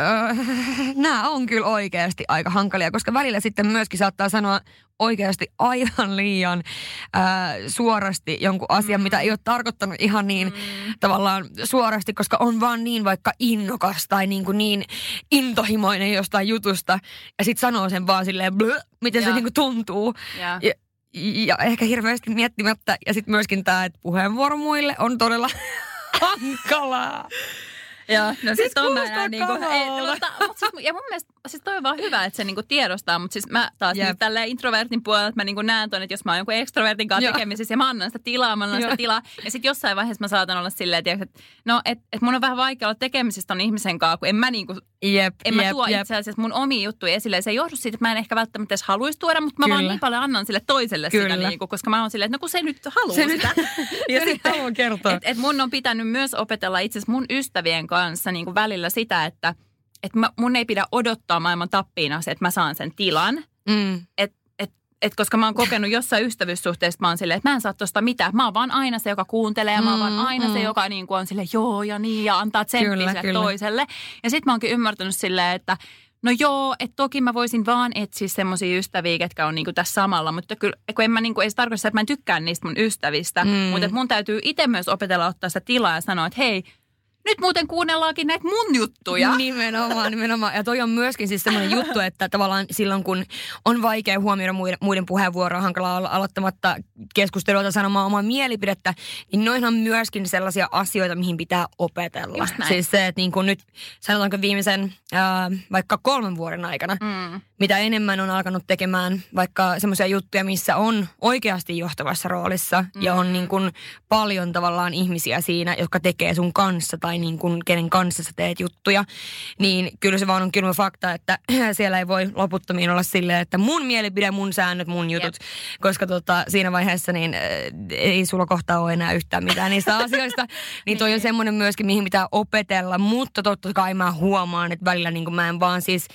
nämä on kyllä oikeasti aika hankalia, koska välillä sitten myöskin saattaa sanoa oikeasti aivan liian ää, suorasti jonkun asian, mitä ei ole tarkoittanut ihan niin mm. tavallaan suorasti, koska on vaan niin vaikka innokas tai niin, kuin niin intohimoinen jostain jutusta ja sitten sanoo sen vaan silleen blö, miten se Ja. niin kuin tuntuu. Ja. Ja, ja ehkä hirveästi miettimättä. Ja sitten myöskin tämä, että puheenvuoro muille on todella hankalaa. Joo, no siis, Siis on mä niinku, ei, mutta, mutta siis, ja mun mielestä siis toi on vaan hyvä, että se niinku tiedostaa, mutta siis mä taas Jep. nyt tälleen introvertin puolella, että mä niinku näen ton, että jos mä oon jonkun extrovertin kanssa Joo. tekemisissä ja mä annan sitä tilaa, mä annan Joo. sitä tilaa. Ja sitten jossain vaiheessa mä saatan olla silleen, tiiäks, että no, että et mun on vähän vaikea olla tekemisessä ton ihmisen kanssa, kun en mä niinku Jep, en mä jep, tuo jep. itse asiassa mun omia juttuja esille. Se ei johdu siitä, että mä en ehkä välttämättä edes haluaisi tuoda, mutta mä Kyllä. vaan niin paljon annan sille toiselle Kyllä. sitä, niinku, koska mä oon silleen, että no kun se nyt haluaa Se nyt- sitä. se nyt haluaa kertoa. Et, et mun on pitänyt myös opetella itse mun ystävien kanssa niin kuin välillä sitä, että et mä, mun ei pidä odottaa maailman tappiin asti, että mä saan sen tilan. Mm. Et, et, et koska mä oon kokenut jossain ystävyyssuhteessa, mä oon silleen, että mä en saa tosta mitään. Mä oon vaan aina se, joka kuuntelee ja mä oon vaan Mm, aina se, mm. joka niin kuin on silleen joo ja niin ja antaa kyllä. toiselle. Ja sit mä oonkin ymmärtänyt silleen, että No joo, että toki mä voisin vaan etsiä semmoisia ystäviä, ketkä on niinku tässä samalla, mutta kyllä, kun en mä niinku, ei se tarkoita että mä en tykkää niistä mun ystävistä, Mm. mutta että mun täytyy itse myös opetella ottaa sitä tilaa ja sanoa, että hei, nyt muuten kuunnellaankin näitä mun juttuja. Nimenomaan, nimenomaan. Ja toi on myöskin siis semmoinen juttu, että tavallaan silloin kun on vaikea huomioida muiden, muiden puheenvuoroa, hankalaa olla aloittamatta keskustelua tai sanomaan omaa mielipidettä, niin noin on myöskin sellaisia asioita, mihin pitää opetella. Siis se, että niin kuin nyt sanotaanko viimeisen ää, vaikka kolmen vuoden aikana, Mm. Mitä enemmän on alkanut tekemään vaikka semmoisia juttuja, missä on oikeasti johtavassa roolissa mm. ja on niin kuin paljon tavallaan ihmisiä siinä, jotka tekee sun kanssa tai niin kuin kenen kanssa sä teet juttuja, niin kyllä se vaan on kylmä fakta, että siellä ei voi loputtomiin olla silleen, että mun mielipide, mun säännöt, mun jutut, koska tota, siinä vaiheessa niin äh, ei sulla kohta ole enää yhtään mitään niistä asioista, niin toi on semmoinen myöskin, mihin pitää opetella, mutta totta kai mä huomaan, että välillä niin kuin mä en vaan siis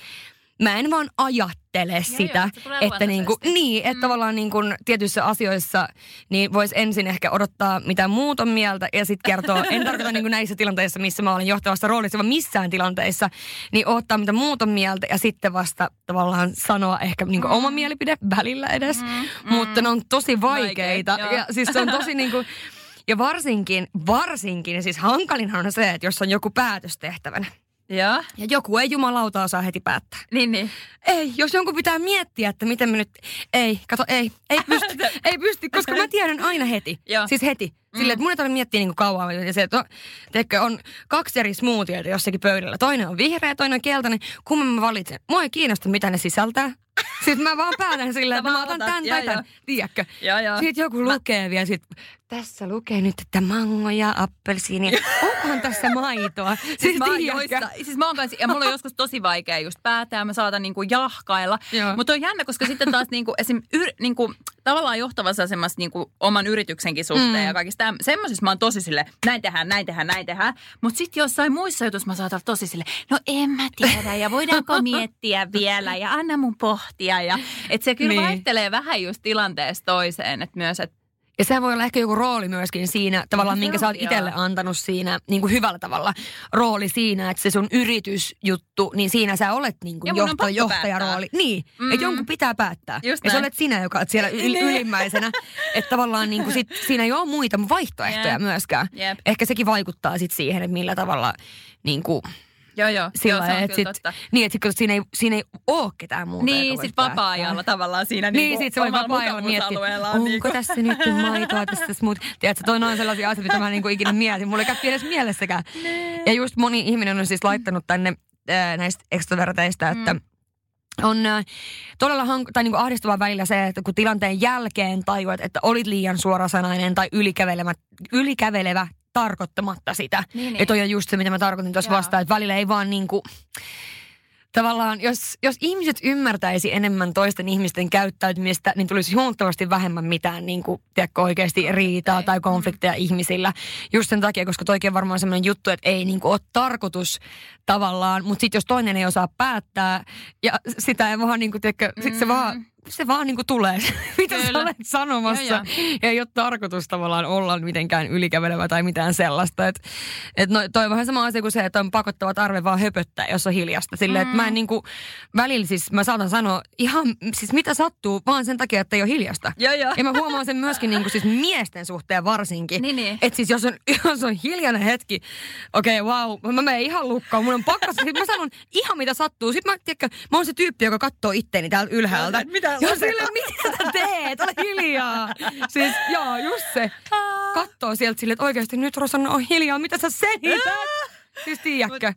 mä en vaan ajattele joo, sitä, se tulee että niinku, niin, että Mm. tavallaan niinku tietyissä asioissa niin voisi ensin ehkä odottaa mitä muut on mieltä ja sitten kertoa, en tarkoita niinku näissä tilanteissa, missä mä olen johtavassa roolissa, vaan missään tilanteissa, niin odottaa mitä muut on mieltä ja sitten vasta tavallaan sanoa ehkä niinku Mm. oma mielipide välillä edes, Mm, mutta ne on tosi vaikeita Vaikea, joo. ja siis se on tosi niinku, ja varsinkin, varsinkin, siis hankalinhan on se, että jos on joku päätös tehtävänä Joo, ja joku ei jumalauta osaa heti päättää. niin niin. Ei, jos jonkun pitää miettiä, että miten me nyt... Ei, kato, ei, ei pysty, ei pysty, koska mä tiedän aina heti. Joo. Siis heti. Silleen, että mun ei tarvitse miettiä niin kauan. Ja se, että on, on kaksi eri smoothieita jossakin pöydällä. Toinen on vihreä, toinen on keltainen. Kumman mä valitsen? Mua ei kiinnosta, mitä ne sisältää. Sitten mä vaan päätän silleen, että mä otan tämän tai tämän. Tiedätkö? Sitten joku lukee vielä, sit, tässä lukee nyt, että mango ja appelsiini. Onkohan tässä maitoa? Siis, mä oon tiedätkö? joissa, siis mä oon kanssa, ja mulla on joskus tosi vaikea just päättää, ja mä saatan niinku jahkailla. Mutta on jännä, koska sitten taas niinku, esim, yr, niinku, tavallaan johtavassa asemassa niinku, oman yrityksenkin suhteen Mm. ja kaikista semmoisissa mä oon tosi sille, näin tehdään, näin tehdään, näin tehdään. Mutta sitten jossain muissa jutuissa mä saatan tosi sille, no en mä tiedä, ja voidaanko miettiä vielä, ja anna mun pohtia. Ja, et se kyllä Niin. vaihtelee vähän just tilanteesta toiseen, että myös, että Ja sehän voi olla ehkä joku rooli myöskin siinä, tavallaan No minkä sä oot itselle antanut siinä niin kuin hyvällä tavalla. Rooli siinä, että se sun yritysjuttu, niin siinä sä olet niin kuin pakko johtajarooli. Niin, mm. Että jonkun pitää päättää. Just ja sä olet sinä, joka oot siellä yl- Niin. ylimmäisenä. että tavallaan niin kuin sit, siinä ei ole muita vaihtoehtoja Jep. myöskään. Jep. Ehkä sekin vaikuttaa sit siihen, että millä tavalla niin kuin, Joo, joo. sillä joo, se on lailla, että sit, totta. niin, että sit, kun siinä ei, siinä ei ole ketään muuta. Niin, joka voisi sit vapaa-ajalla tavallaan siinä Niin, niinku sit se omalla vapaa-ajalla miettiä, on onko niinku- tässä nyt maitoa, tässä muut. Tiedätkö, toi on sellaisia asioita, mitä mä niinku ikinä mietin. Mulla ei käy edes mielessäkään. Ja just moni ihminen on siis laittanut tänne ää, näistä extroverteista, että Mm. on ää, todella hank- tai niinku ahdistavaa välillä se, että kun tilanteen jälkeen tajuat, että olit liian suorasanainen tai ylikävelevä, ylikävelevä tarkoittamatta sitä. Niin, Ja toi on just se, mitä mä tarkoitin tuossa vastaan, että välillä ei vaan niinku... Tavallaan, jos, jos ihmiset ymmärtäisi enemmän toisten ihmisten käyttäytymistä, niin tulisi huomattavasti vähemmän mitään niin kuin, tiedätkö, oikeasti riitaa tai konflikteja ihmisillä. Just sen takia, koska toikin on varmaan sellainen juttu, että ei niin kuin, ole tarkoitus tavallaan, mutta sitten jos toinen ei osaa päättää ja sitä ei vaan, niin kuin, tiedätkö, sit se vaan, se vaan niin kuin tulee, mitä sä Kyllä. olet sanomassa. Joo, Ja ei ole tarkoitus tavallaan olla mitenkään ylikävelevä tai mitään sellaista. Et, et no, toi on vähän sama asia kuin se, että on pakottava tarve vaan höpöttää, jos on hiljasta. Silleen, että mä en niinku, välillä siis mä saatan sanoa ihan, siis mitä sattuu, vaan sen takia, että ei ole hiljasta. Joo, joo. Ja mä huomaan sen myöskin niinku siis miesten suhteen varsinkin. Niin, niin. Että siis jos on, jos on hiljainen hetki, okei okay, wow, mä menen ihan lukkaan, mun on pakko, sit mä sanon ihan mitä sattuu. Sitten mä, tiedätkö, mä oon se tyyppi, joka katsoo itteeni täältä ylhäältä. Mitä Ja sille, mitä sä teet? Ole hiljaa. Siis joo, just se. Kattoo sieltä silleen, että oikeasti nyt Rosanna on hiljaa, mitä sä selität? Siis tiedätkö?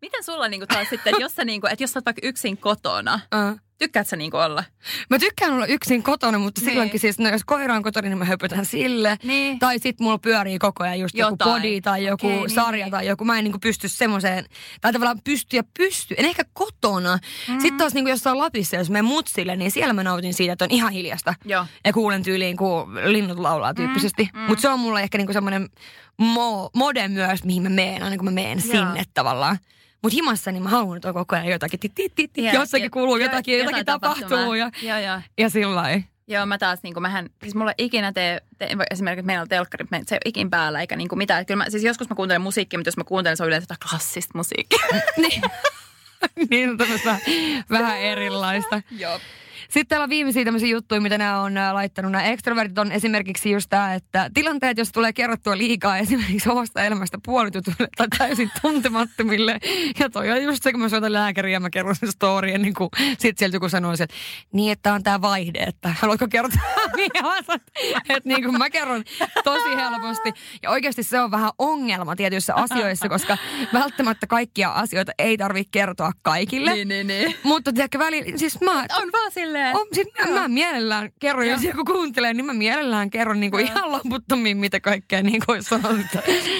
Miten sulla niinku taas sitten, jos sä, niinku, että jos sä oot vaikka yksin kotona, Uh. Tykkäät sä niinku olla? Mä tykkään olla yksin kotona, mutta Niin. silloinkin siis, no jos koira on kotona, niin mä höpötän sille. Niin. Tai sit mulla pyörii koko ajan just joku Jotain. podi tai joku Okei, niin, sarja niin. tai joku. Mä en niinku pysty semmoiseen, tai tavallaan pysty ja pysty. En ehkä kotona. Mm. Sitten taas niinku jossain Lapissa, jos menen mutsille, niin siellä mä nautin siitä, että on ihan hiljasta. Joo. Ja kuulen tyyliin, kun linnut laulaa tyyppisesti. Mm, mm. Mutta se on mulle ehkä niinku semmoinen mo- mode myös, mihin mä meen, aina kun mä meen sinne tavallaan. Mutta himassa niin mä haluan, että on koko ajan jotakin. Tit, tit, tit. Ja- Jossakin ja- kuuluu jo- jotakin, jotakin, jotain tapahtuu. Ja, Joo, joo. ja sillä lailla. Joo, mä taas, niin kuin mähän, siis mulla ikinä tee, tee esimerkiksi meillä on telkkari, me- se ei ole ikin päällä eikä niin kuin mitään. Kyllä mä, siis joskus mä kuuntelen musiikkia, mutta jos mä kuuntelen, se on yleensä jotain klassista musiikkia. niin. niin on tämmöistä vähän erilaista. Joo. Sitten täällä on viimeisiä tämmöisiä juttuja, mitä nämä on ää, laittanut. Nämä extrovertit on esimerkiksi just tämä, että tilanteet, jos tulee kerrottua liikaa esimerkiksi omasta elämästä puolitutuille tai täysin tuntemattomille. Ja toi on just se, kun mä soitan lääkäriä ja mä kerron sen storyn, niin kuin sit sieltä joku sanoo, että niin, että on tämä vaihde, että haluatko kertoa? Niin, että niin kuin mä kerron tosi helposti. Ja oikeasti se on vähän ongelma tietyissä asioissa, koska välttämättä kaikkia asioita ei tarvitse kertoa kaikille. Niin, niin, niin. Mutta tiedätkö, välillä, siis mä, On vaan silleen. On, sit mä, mä mielellään kerron, jos joku kuuntelee, niin mä mielellään kerron niinku ihan loputtomiin, mitä kaikkea niinku sanon.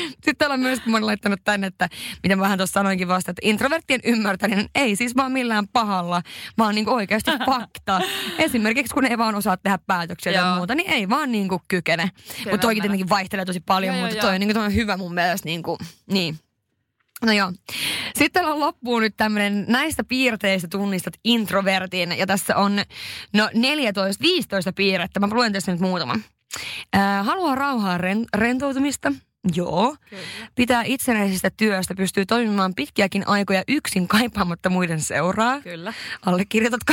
Sitten täällä on myös, kun mä oon laittanut tänne, että mitä mä vähän tuossa sanoinkin vasta, että introverttien ymmärtäminen ei siis vaan millään pahalla, vaan niinku oikeasti fakta. Esimerkiksi kun ei vaan osaa tehdä päätöksiä ja Joo. muuta, niin ei vaan niinku kykene. Mutta toikin tietenkin vaihtelee tosi paljon, Joo, joo, mutta joo. toi on, niinku, toi on hyvä mun mielestä. Niinku, niin. No joo. Sitten on loppuun nyt tämmöinen, näistä piirteistä tunnistat introvertin. Ja tässä on no 14-15 piirrettä. Mä luen tässä nyt muutama. Äh, haluaa rauhaa ren- rentoutumista. Joo. Kyllä. Pitää itsenäisestä työstä, pystyy toimimaan pitkiäkin aikoja yksin kaipaamatta muiden seuraa. Kyllä. Allekirjoitatko?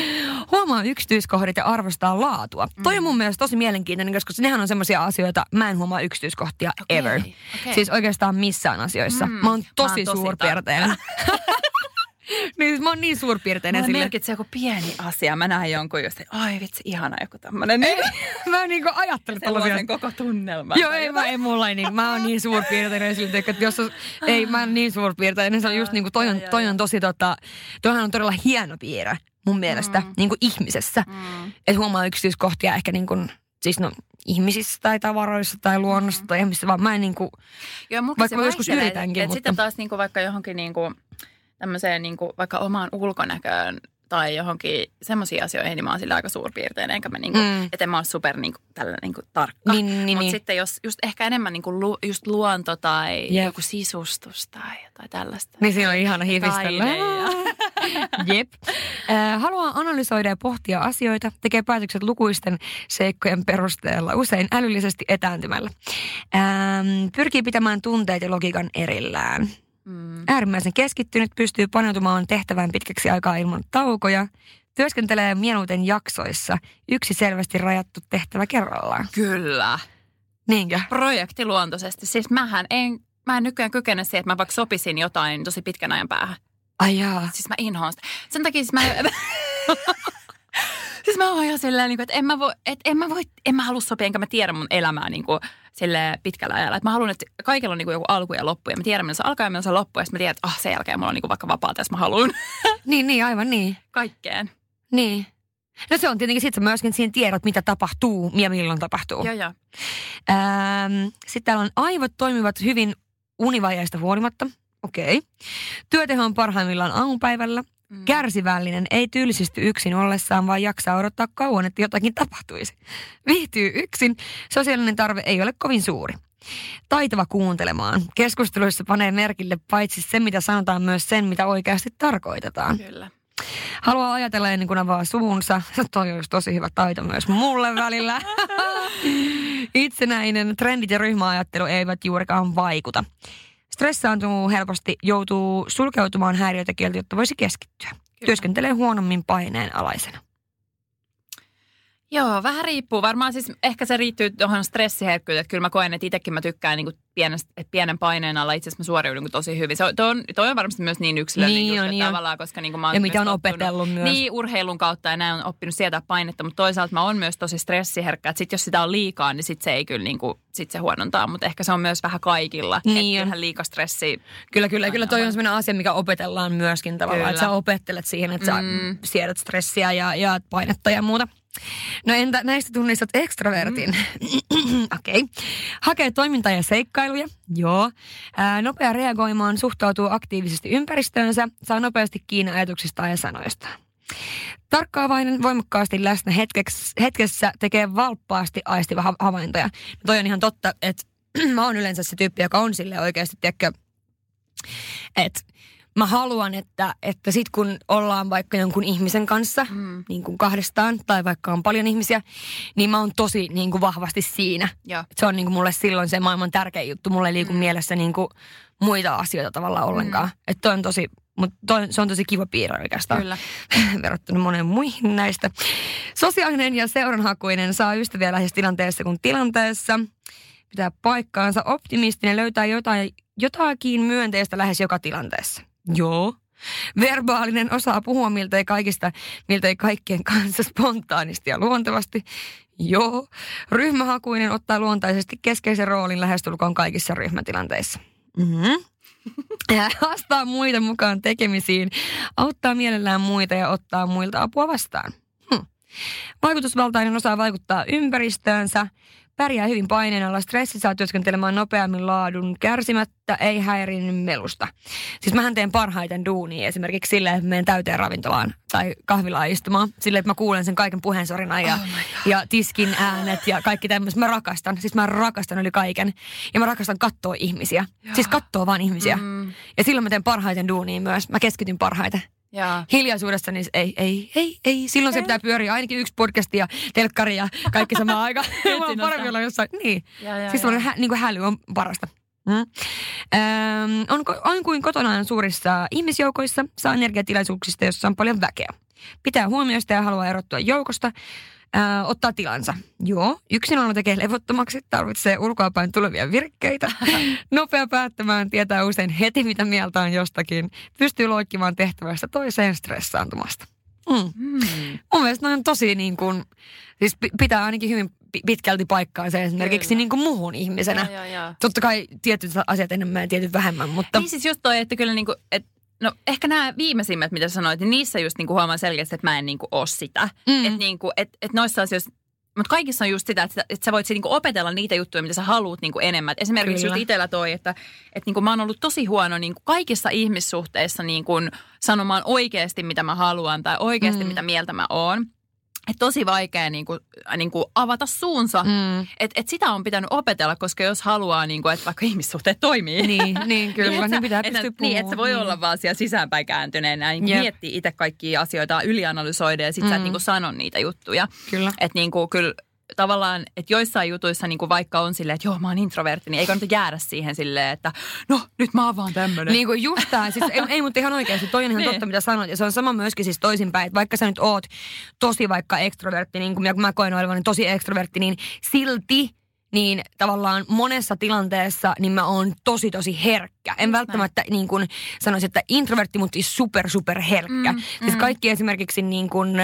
Huomaa yksityiskohdat ja arvostaa laatua. Mm. Toi on mun mielestä tosi mielenkiintoinen, koska nehän on semmoisia asioita, mä en huomaa yksityiskohtia Okei, ever. okei. Siis oikeastaan missään asioissa. Mm, Mä oon tosi, mä oon tosi suurpiirteinen. niin mä oon niin suurpiirteinen sille. merkitsee joku pieni asia. Mä näen jonkun just, että ai vitsi, ihana joku tämmönen. Niin, mä en niinku ajattele tällaisia. sellaisen koko tunnelman. Joo, ei, mä, ei mulla ei niin. Mä oon niin suurpiirteinen siltä, että jos on, ei, mä en niin suurpiirteinen. Se on just niinku, toi on, toi on tosi tota, toihan on todella hieno piirre mun mielestä, mm. niinku ihmisessä. Mm. Että huomaa yksityiskohtia ehkä niinku, siis no ihmisissä tai tavaroissa tai luonnossa tai missä vaan mä en niinku, Joo, Vaikka mä joskus yritänkin, Et mutta- sitten taas niinku vaikka johonkin niinku, tämmöiseen niinku, vaikka omaan ulkonäköön tai johonkin semmoisiin asioihin, niin mä oon sillä aika suurpiirteinen, enkä mä niinku, Mm. mm. et en mä ole super niinku, tällä niinku tarkka. Niin, niin, Mutta niin. sitten jos just ehkä enemmän niinku lu, just luonto tai Jep. joku sisustus tai jotain tällaista. niin siinä on ihana hivistellä. Jep. Äh, haluaa analysoida ja pohtia asioita, tekee päätökset lukuisten seikkojen perusteella, usein älyllisesti etääntymällä. Ähm, pyrkii pitämään tunteet ja logiikan erillään. Mm. Äärimmäisen keskittynyt, pystyy paneutumaan tehtävään pitkäksi aikaa ilman taukoja. Työskentelee mieluiten jaksoissa, yksi selvästi rajattu tehtävä kerrallaan. Kyllä. Niinkö? Projektiluontoisesti. Siis mähän en, mä en nykyään kykene siihen, että mä vaikka sopisin jotain tosi pitkän ajan päähän. Ai jaa. Siis mä inhoan sitä. Sen takia siis mä... siis mä oon ihan silleen, niin että en mä, voi, että en mä voi, en mä halua sopia, enkä mä tiedä mun elämää niin kuin, sille pitkällä ajalla. Että mä haluan, että kaikilla on niin kuin joku alku ja loppu. Ja mä tiedän, milloin se alkaa ja milloin se loppuu. Ja sitten mä tiedän, että oh, sen jälkeen mulla on niin kuin vaikka vapaata, jos mä haluan. Niin, niin, aivan niin. Kaikkeen. Niin. No se on tietenkin sitten myöskin siinä tiedot, mitä tapahtuu ja milloin tapahtuu. Joo, joo. Ähm, sitten täällä on aivot toimivat hyvin univajeista huolimatta. Okei. Okay. Työteho on parhaimmillaan aamupäivällä. Mm. Kärsivällinen, ei tylsisty yksin ollessaan, vaan jaksaa odottaa kauan, että jotakin tapahtuisi. Viihtyy yksin, sosiaalinen tarve ei ole kovin suuri. Taitava kuuntelemaan. Keskusteluissa panee merkille paitsi se, mitä sanotaan, myös sen, mitä oikeasti tarkoitetaan. Kyllä. Haluaa ajatella ennen kuin avaa suunsa. Toi olisi tosi hyvä taito myös mulle välillä. Itsenäinen, trendit ja ryhmäajattelu eivät juurikaan vaikuta. Stressaantuu helposti, joutuu sulkeutumaan häiriötekijöiltä, jotta voisi keskittyä. Kyllä. Työskentelee huonommin paineen alaisena. Joo, vähän riippuu. Varmaan siis ehkä se riittyy tuohon stressiherkkyyteen, että kyllä mä koen, että itsekin mä tykkään niin että pienen paineen alla itse asiassa mä suoriudun niin tosi hyvin. Se on, toi, on, toi on varmasti myös niin yksilöllinen Niin just, on, että niin on. tavallaan, koska niin kuin mä oon Ja mitä on opetellut myös. Niin, urheilun kautta ja näin on oppinut sieltä painetta, mutta toisaalta mä oon myös tosi stressiherkkä, että sit jos sitä on liikaa, niin sit se ei kyllä niin kuin, sit se huonontaa, mutta ehkä se on myös vähän kaikilla. Niin että liika stressi. Kyllä, kyllä, kyllä toi on sellainen asia, mikä opetellaan myöskin tavallaan. Kyllä. Että sä opettelet siihen, että sä Mm. siedät stressiä ja, ja painetta ja muuta. No entä näistä tunnistat ekstrovertin? Okei. Okay. Hakee toimintaa ja seikkailuja. Joo. Ää, nopea reagoimaan, suhtautuu aktiivisesti ympäristöönsä, saa nopeasti kiinni ajatuksistaan ja sanoistaan. Tarkkaavainen, voimakkaasti läsnä hetkeksi, hetkessä, tekee valppaasti aistiva ha- havaintoja. No toi on ihan totta, että mä oon yleensä se tyyppi, joka on sille oikeasti, tiedätkö, että mä haluan, että, että sit kun ollaan vaikka jonkun ihmisen kanssa, mm. niin kuin kahdestaan, tai vaikka on paljon ihmisiä, niin mä oon tosi niin kuin vahvasti siinä. Joo. Se on niin kuin mulle silloin se maailman tärkein juttu. Mulle ei liiku mm. mielessä niin kuin muita asioita tavallaan ollenkaan. Mm. Että on tosi, mutta toi, se on tosi kiva piirre oikeastaan. Kyllä. verrattuna moneen muihin näistä. Sosiaalinen ja seuranhakuinen saa ystäviä lähes tilanteessa kuin tilanteessa. Pitää paikkaansa. Optimistinen löytää jotain, jotakin myönteistä lähes joka tilanteessa. Joo. Verbaalinen osaa puhua miltei kaikista, miltei kaikkien kanssa spontaanisti ja luontevasti. Joo. Ryhmähakuinen ottaa luontaisesti keskeisen roolin lähestulkoon kaikissa ryhmätilanteissa. Mm-hmm. Ja haastaa muita mukaan tekemisiin, auttaa mielellään muita ja ottaa muilta apua vastaan. Hm. Vaikutusvaltainen osaa vaikuttaa ympäristöönsä, pärjää hyvin paineen alla, stressi saa työskentelemään nopeammin laadun kärsimättä, ei häirinny melusta. Siis mähän teen parhaiten duunia esimerkiksi silleen, että menen täyteen ravintolaan tai kahvilaan istumaan. Silleen, että mä kuulen sen kaiken puheensorinan ja, Oh ja tiskin äänet ja kaikki tämmöistä. Mä rakastan, siis mä rakastan yli kaiken. Ja mä rakastan katsoa ihmisiä. Joo. Siis katsoa vaan ihmisiä. Mm, Ja silloin mä teen parhaiten duunia myös. Mä keskityn parhaiten. Joo. Hiljaisuudessa niin ei, ei, ei, ei. Silloin se pitää pyöriä ainakin yksi podcast ja telkkari ja kaikki samaan aikaan. Oon Etsin parempi olla jossain. Niin. Ja, ja, siis ja. hä, niin kuin häly on parasta. Mm. Öm, on, on kuin kotonaan suurissa ihmisjoukoissa, saa energiatilaisuuksista, jossa on paljon väkeä. Pitää huomioista ja haluaa erottua joukosta, ää, ottaa tilansa. Joo, yksinolo tekee levottomaksi, tarvitsee ulkoapäin tulevia virkkeitä. Nopea päättämään, tietää usein heti mitä mieltä on jostakin. Pystyy loikkimaan tehtävästä toiseen stressaantumasta. Mm. Mm. Mun mielestä on tosi niin kuin, siis pi- pitää ainakin hyvin pi- pitkälti paikkaa se esimerkiksi Kyllä. niin kuin muuhun ihmisenä. Joo, joo, joo. Totta kai tietyt asiat enemmän ja tietyt vähemmän, mutta Niin siis just toi, että kyllä niinku, et, no ehkä nämä viimeisimmät, mitä sanoit, niin niissä just niinku huomaa selkeästi, että mä en niinku ole sitä. Mm. Että niinku, et, et noissa asioissa, mutta kaikissa on just sitä, että, että sä voit niinku opetella niitä juttuja, mitä sä haluat niinku enemmän. Et esimerkiksi Kyllä. just itsellä toi, että, että niinku mä oon ollut tosi huono niinku kaikissa ihmissuhteissa niinku sanomaan oikeasti, mitä mä haluan tai oikeasti, Mm. mitä mieltä mä oon. Tosi vaikea niin kuin, niin kuin avata suunsa. Mm. Että et sitä on pitänyt opetella, koska jos haluaa, niin kuin, että vaikka ihmissuhteet toimii. Niin, niin kyllä, niin, niin pitää pystyä Niin, että se voi niin. olla vaan siellä sisäänpäin kääntyneenä. Niin yep. miettii itse kaikkia asioita, ylianalysoida ja sitten mm. sä et niin kuin sano niitä juttuja. Kyllä. Että niin kuin, kyllä tavallaan, että joissain jutuissa niin kuin vaikka on silleen, että joo mä oon introvertti, niin ei kannata jäädä siihen silleen, että no nyt mä oon vaan tämmönen. Niin kuin just tämä, siis ei, ei mutta ihan oikeasti, toi on ihan niin. totta mitä sanoit. Ja se on sama myöskin siis toisinpäin, että vaikka sä nyt oot tosi vaikka ekstrovertti, niin kuin mä koen olevani tosi ekstrovertti, niin silti niin tavallaan monessa tilanteessa niin mä oon tosi tosi herkkä. En välttämättä niin kuin sanoisi, että introvertti, mutta siis super super herkkä. Mm, siis mm. kaikki esimerkiksi niin kuin,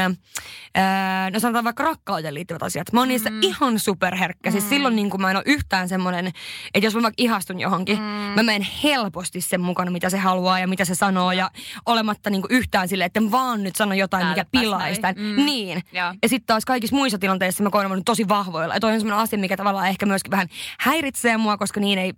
ää, no sanotaan vaikka rakkauteen liittyvät asiat. Mä oon niissä mm. ihan super herkkä. Siis mm. silloin niin kuin mä en ole yhtään semmoinen, että jos mä vaikka ihastun johonkin, mm. mä menen helposti sen mukana, mitä se haluaa ja mitä se sanoo. Ja olematta niin kuin yhtään silleen, että vaan nyt sano jotain, Täällä mikä pilaisi tämän. Mm. Niin. Ja, ja sitten taas kaikissa muissa tilanteissa mä koen tosi vahvoilla. Ja toi on semmoinen asia, mikä tavallaan ehkä myöskin vähän häiritsee mua, koska niin ei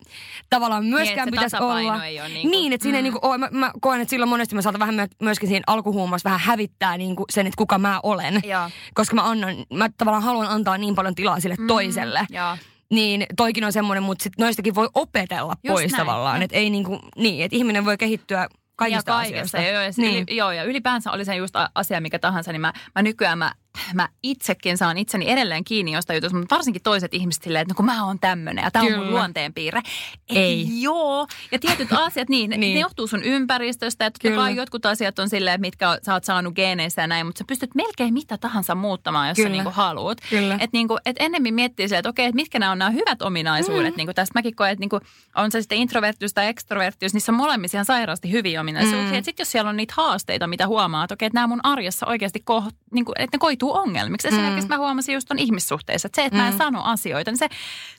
tavallaan myöskään niin, pitäisi olla. Ei ole niin, niin että siinä mm. ei niin kuin, mä, mä koen, että silloin monesti mä saatan vähän myöskin siinä alkuhuumassa vähän hävittää niin kuin sen, että kuka mä olen. Ja. Koska mä annan, mä tavallaan haluan antaa niin paljon tilaa sille mm. toiselle. Ja niin toikin on semmoinen, mutta sit noistakin voi opetella Just pois näin. tavallaan. Että ei niinku, niin, että ihminen voi kehittyä kaikista ja kaikesta, asioista. Joo, ja, niin. yli, joo, ja ylipäänsä oli se just asia mikä tahansa, niin mä, mä nykyään mä mä itsekin saan itseni edelleen kiinni jostain jutusta, mutta varsinkin toiset ihmiset silleen, että no kun mä oon tämmöinen ja tämä on mun luonteenpiirre. Ei. Joo. Ja tietyt asiat, niin, niin. ne johtuu sun ympäristöstä. Ja totta kai jotkut asiat on silleen, mitkä sä oot saanut geeneissä ja näin, mutta sä pystyt melkein mitä tahansa muuttamaan, jos Kyllä. sä niinku haluat. Että niinku, et ennemmin miettii silleen, että okei, että mitkä nämä on nämä hyvät ominaisuudet. Mm. Niinku tästä mäkin koen, että niinku, on se sitten introvertius tai ekstrovertius, niissä on molemmissa ihan sairaasti hyviä ominaisuuksia. Mm. Sitten jos siellä on niitä haasteita, mitä huomaa, että okei, että nämä mun arjessa oikeasti ko, niinku, että ne koituu ongelmiksi. Esimerkiksi mm. mä huomasin just on ihmissuhteissa, että se, että mm. mä en mm. sano asioita, niin se,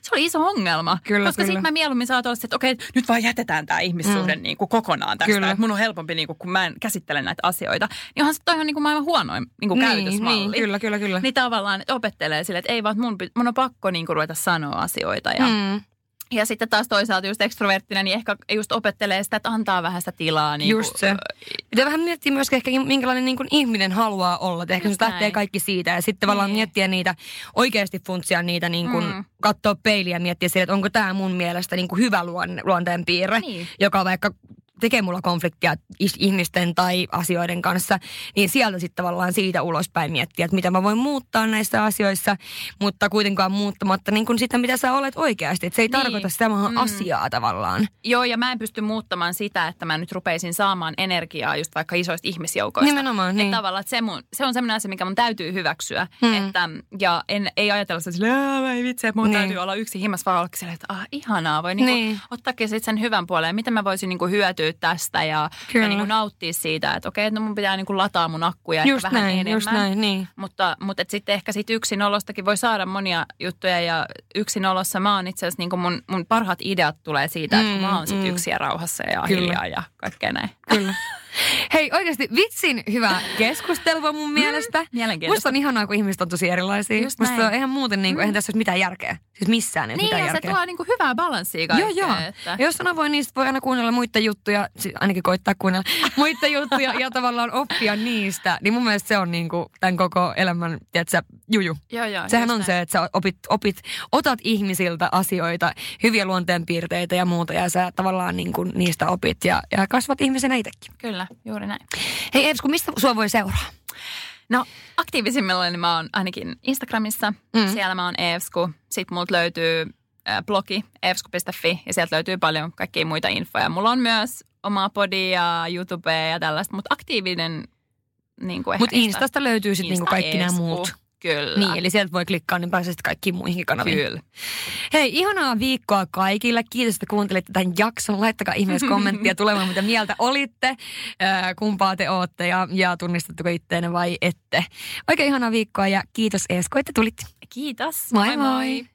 se oli iso ongelma. Kyllä, koska sitten mä mieluummin saatoin, että okei, nyt vaan jätetään tämä ihmissuhde mm. niin kuin kokonaan tästä. Kyllä. Että mun on helpompi, niin kuin, kun mä en käsittele näitä asioita. Niin onhan se toi on niin kuin maailman huonoin niin kuin niin, käytösmalli. Niin, kyllä, kyllä, kyllä. Niin tavallaan että opettelee sille, että ei vaan, mun, mun on pakko niin kuin ruveta sanoa asioita. Ja, mm. Ja sitten taas toisaalta just ekstroverttina, niin ehkä just opettelee sitä, että antaa vähän sitä tilaa. Niin just se. Pitää vähän miettiä myöskin ehkä, minkälainen niin kuin ihminen haluaa olla. Että ehkä se lähtee kaikki siitä. Ja sitten tavallaan niin. miettiä niitä, oikeasti funtsia niitä, niin kuin, mm. katsoa peiliä ja miettiä sille, että onko tämä mun mielestä niin kuin hyvä luonteen piirre, niin. joka vaikka tekee mulla konfliktia ihmisten tai asioiden kanssa, niin sieltä sitten tavallaan siitä ulospäin miettiä, että mitä mä voin muuttaa näissä asioissa, mutta kuitenkaan muuttamatta niin kuin sitä, mitä sä olet oikeasti. Että se ei niin. tarkoita samaa mm. asiaa tavallaan. Joo, ja mä en pysty muuttamaan sitä, että mä nyt rupeisin saamaan energiaa just vaikka isoista ihmisjoukoista. Nimenomaan, niin. Että tavallaan, että se, mun, se on sellainen asia, mikä mun täytyy hyväksyä. Mm. Että, ja en, ei ajatella sitä silleen, ei vitsi, että mun niin. täytyy olla yksi himas, vaan että ah, ihanaa, voi niinku niin. ottaakin sen hyvän puoleen. Miten mä voisin niinku hyötyä tästä ja, ja niin kuin nauttia siitä, että okei, no mun pitää niin kuin lataa mun akkuja just vähän näin, enemmän. Just näin, niin. Mutta, mutta et sitten ehkä sit yksinolostakin voi saada monia juttuja ja yksinolossa mä oon itse asiassa niin kuin mun, mun parhaat ideat tulee siitä, mm, että mä oon sitten mm. yksin ja rauhassa ja Kyllä. hiljaa ja kaikkea näin. Kyllä. Hei oikeasti vitsin hyvä keskustelua mun mielestä. Mielenkiintoista. Musta on ihanaa, kun ihmiset on tosi erilaisia. Just Musta näin. on ihan muuten, niin kuin, mm. eihän tässä ole mitään järkeä. Siis missään ei niin, mitään järkeä. Niin, se tuo niin kuin hyvää balanssia kaikkeen. Joo, joo. Että... Ja jos on avoin, niin voi aina kuunnella muita juttuja, ainakin koittaa kuunnella muita juttuja ja tavallaan oppia niistä. Niin mun mielestä se on niin kuin tämän koko elämän, tiedätkö, juju. Joo, joo. Sehän on näin. se, että sä opit, opit, otat ihmisiltä asioita, hyviä luonteenpiirteitä ja muuta ja sä tavallaan niin kuin niistä opit ja, ja kasvat ihmisenä itsekin. Kyllä, juuri näin. Hei Evsku, mistä sua voi seuraa? No aktiivisimmilla niin mä oon ainakin Instagramissa. Mm. Siellä mä oon Evsku. Sitten multa löytyy äh, blogi evsku.fi ja sieltä löytyy paljon kaikkia muita infoja. Mulla on myös omaa podia, YouTubea ja tällaista, mutta aktiivinen niin Mutta Instasta löytyy sitten niinku kaikki nämä muut. Kyllä. Niin, eli sieltä voi klikkaa, niin pääsee sitten kaikkiin muihin kanaviin. Kyllä. Hei, ihanaa viikkoa kaikille. Kiitos, että kuuntelitte tämän jakson. Laittakaa ihmeessä kommenttia tulemaan, mitä mieltä olitte, kumpaa te ootte ja, ja tunnistatteko itteenne vai ette. Oikein ihanaa viikkoa ja kiitos Eesko, että tulit. Kiitos. Moi moi. moi. moi.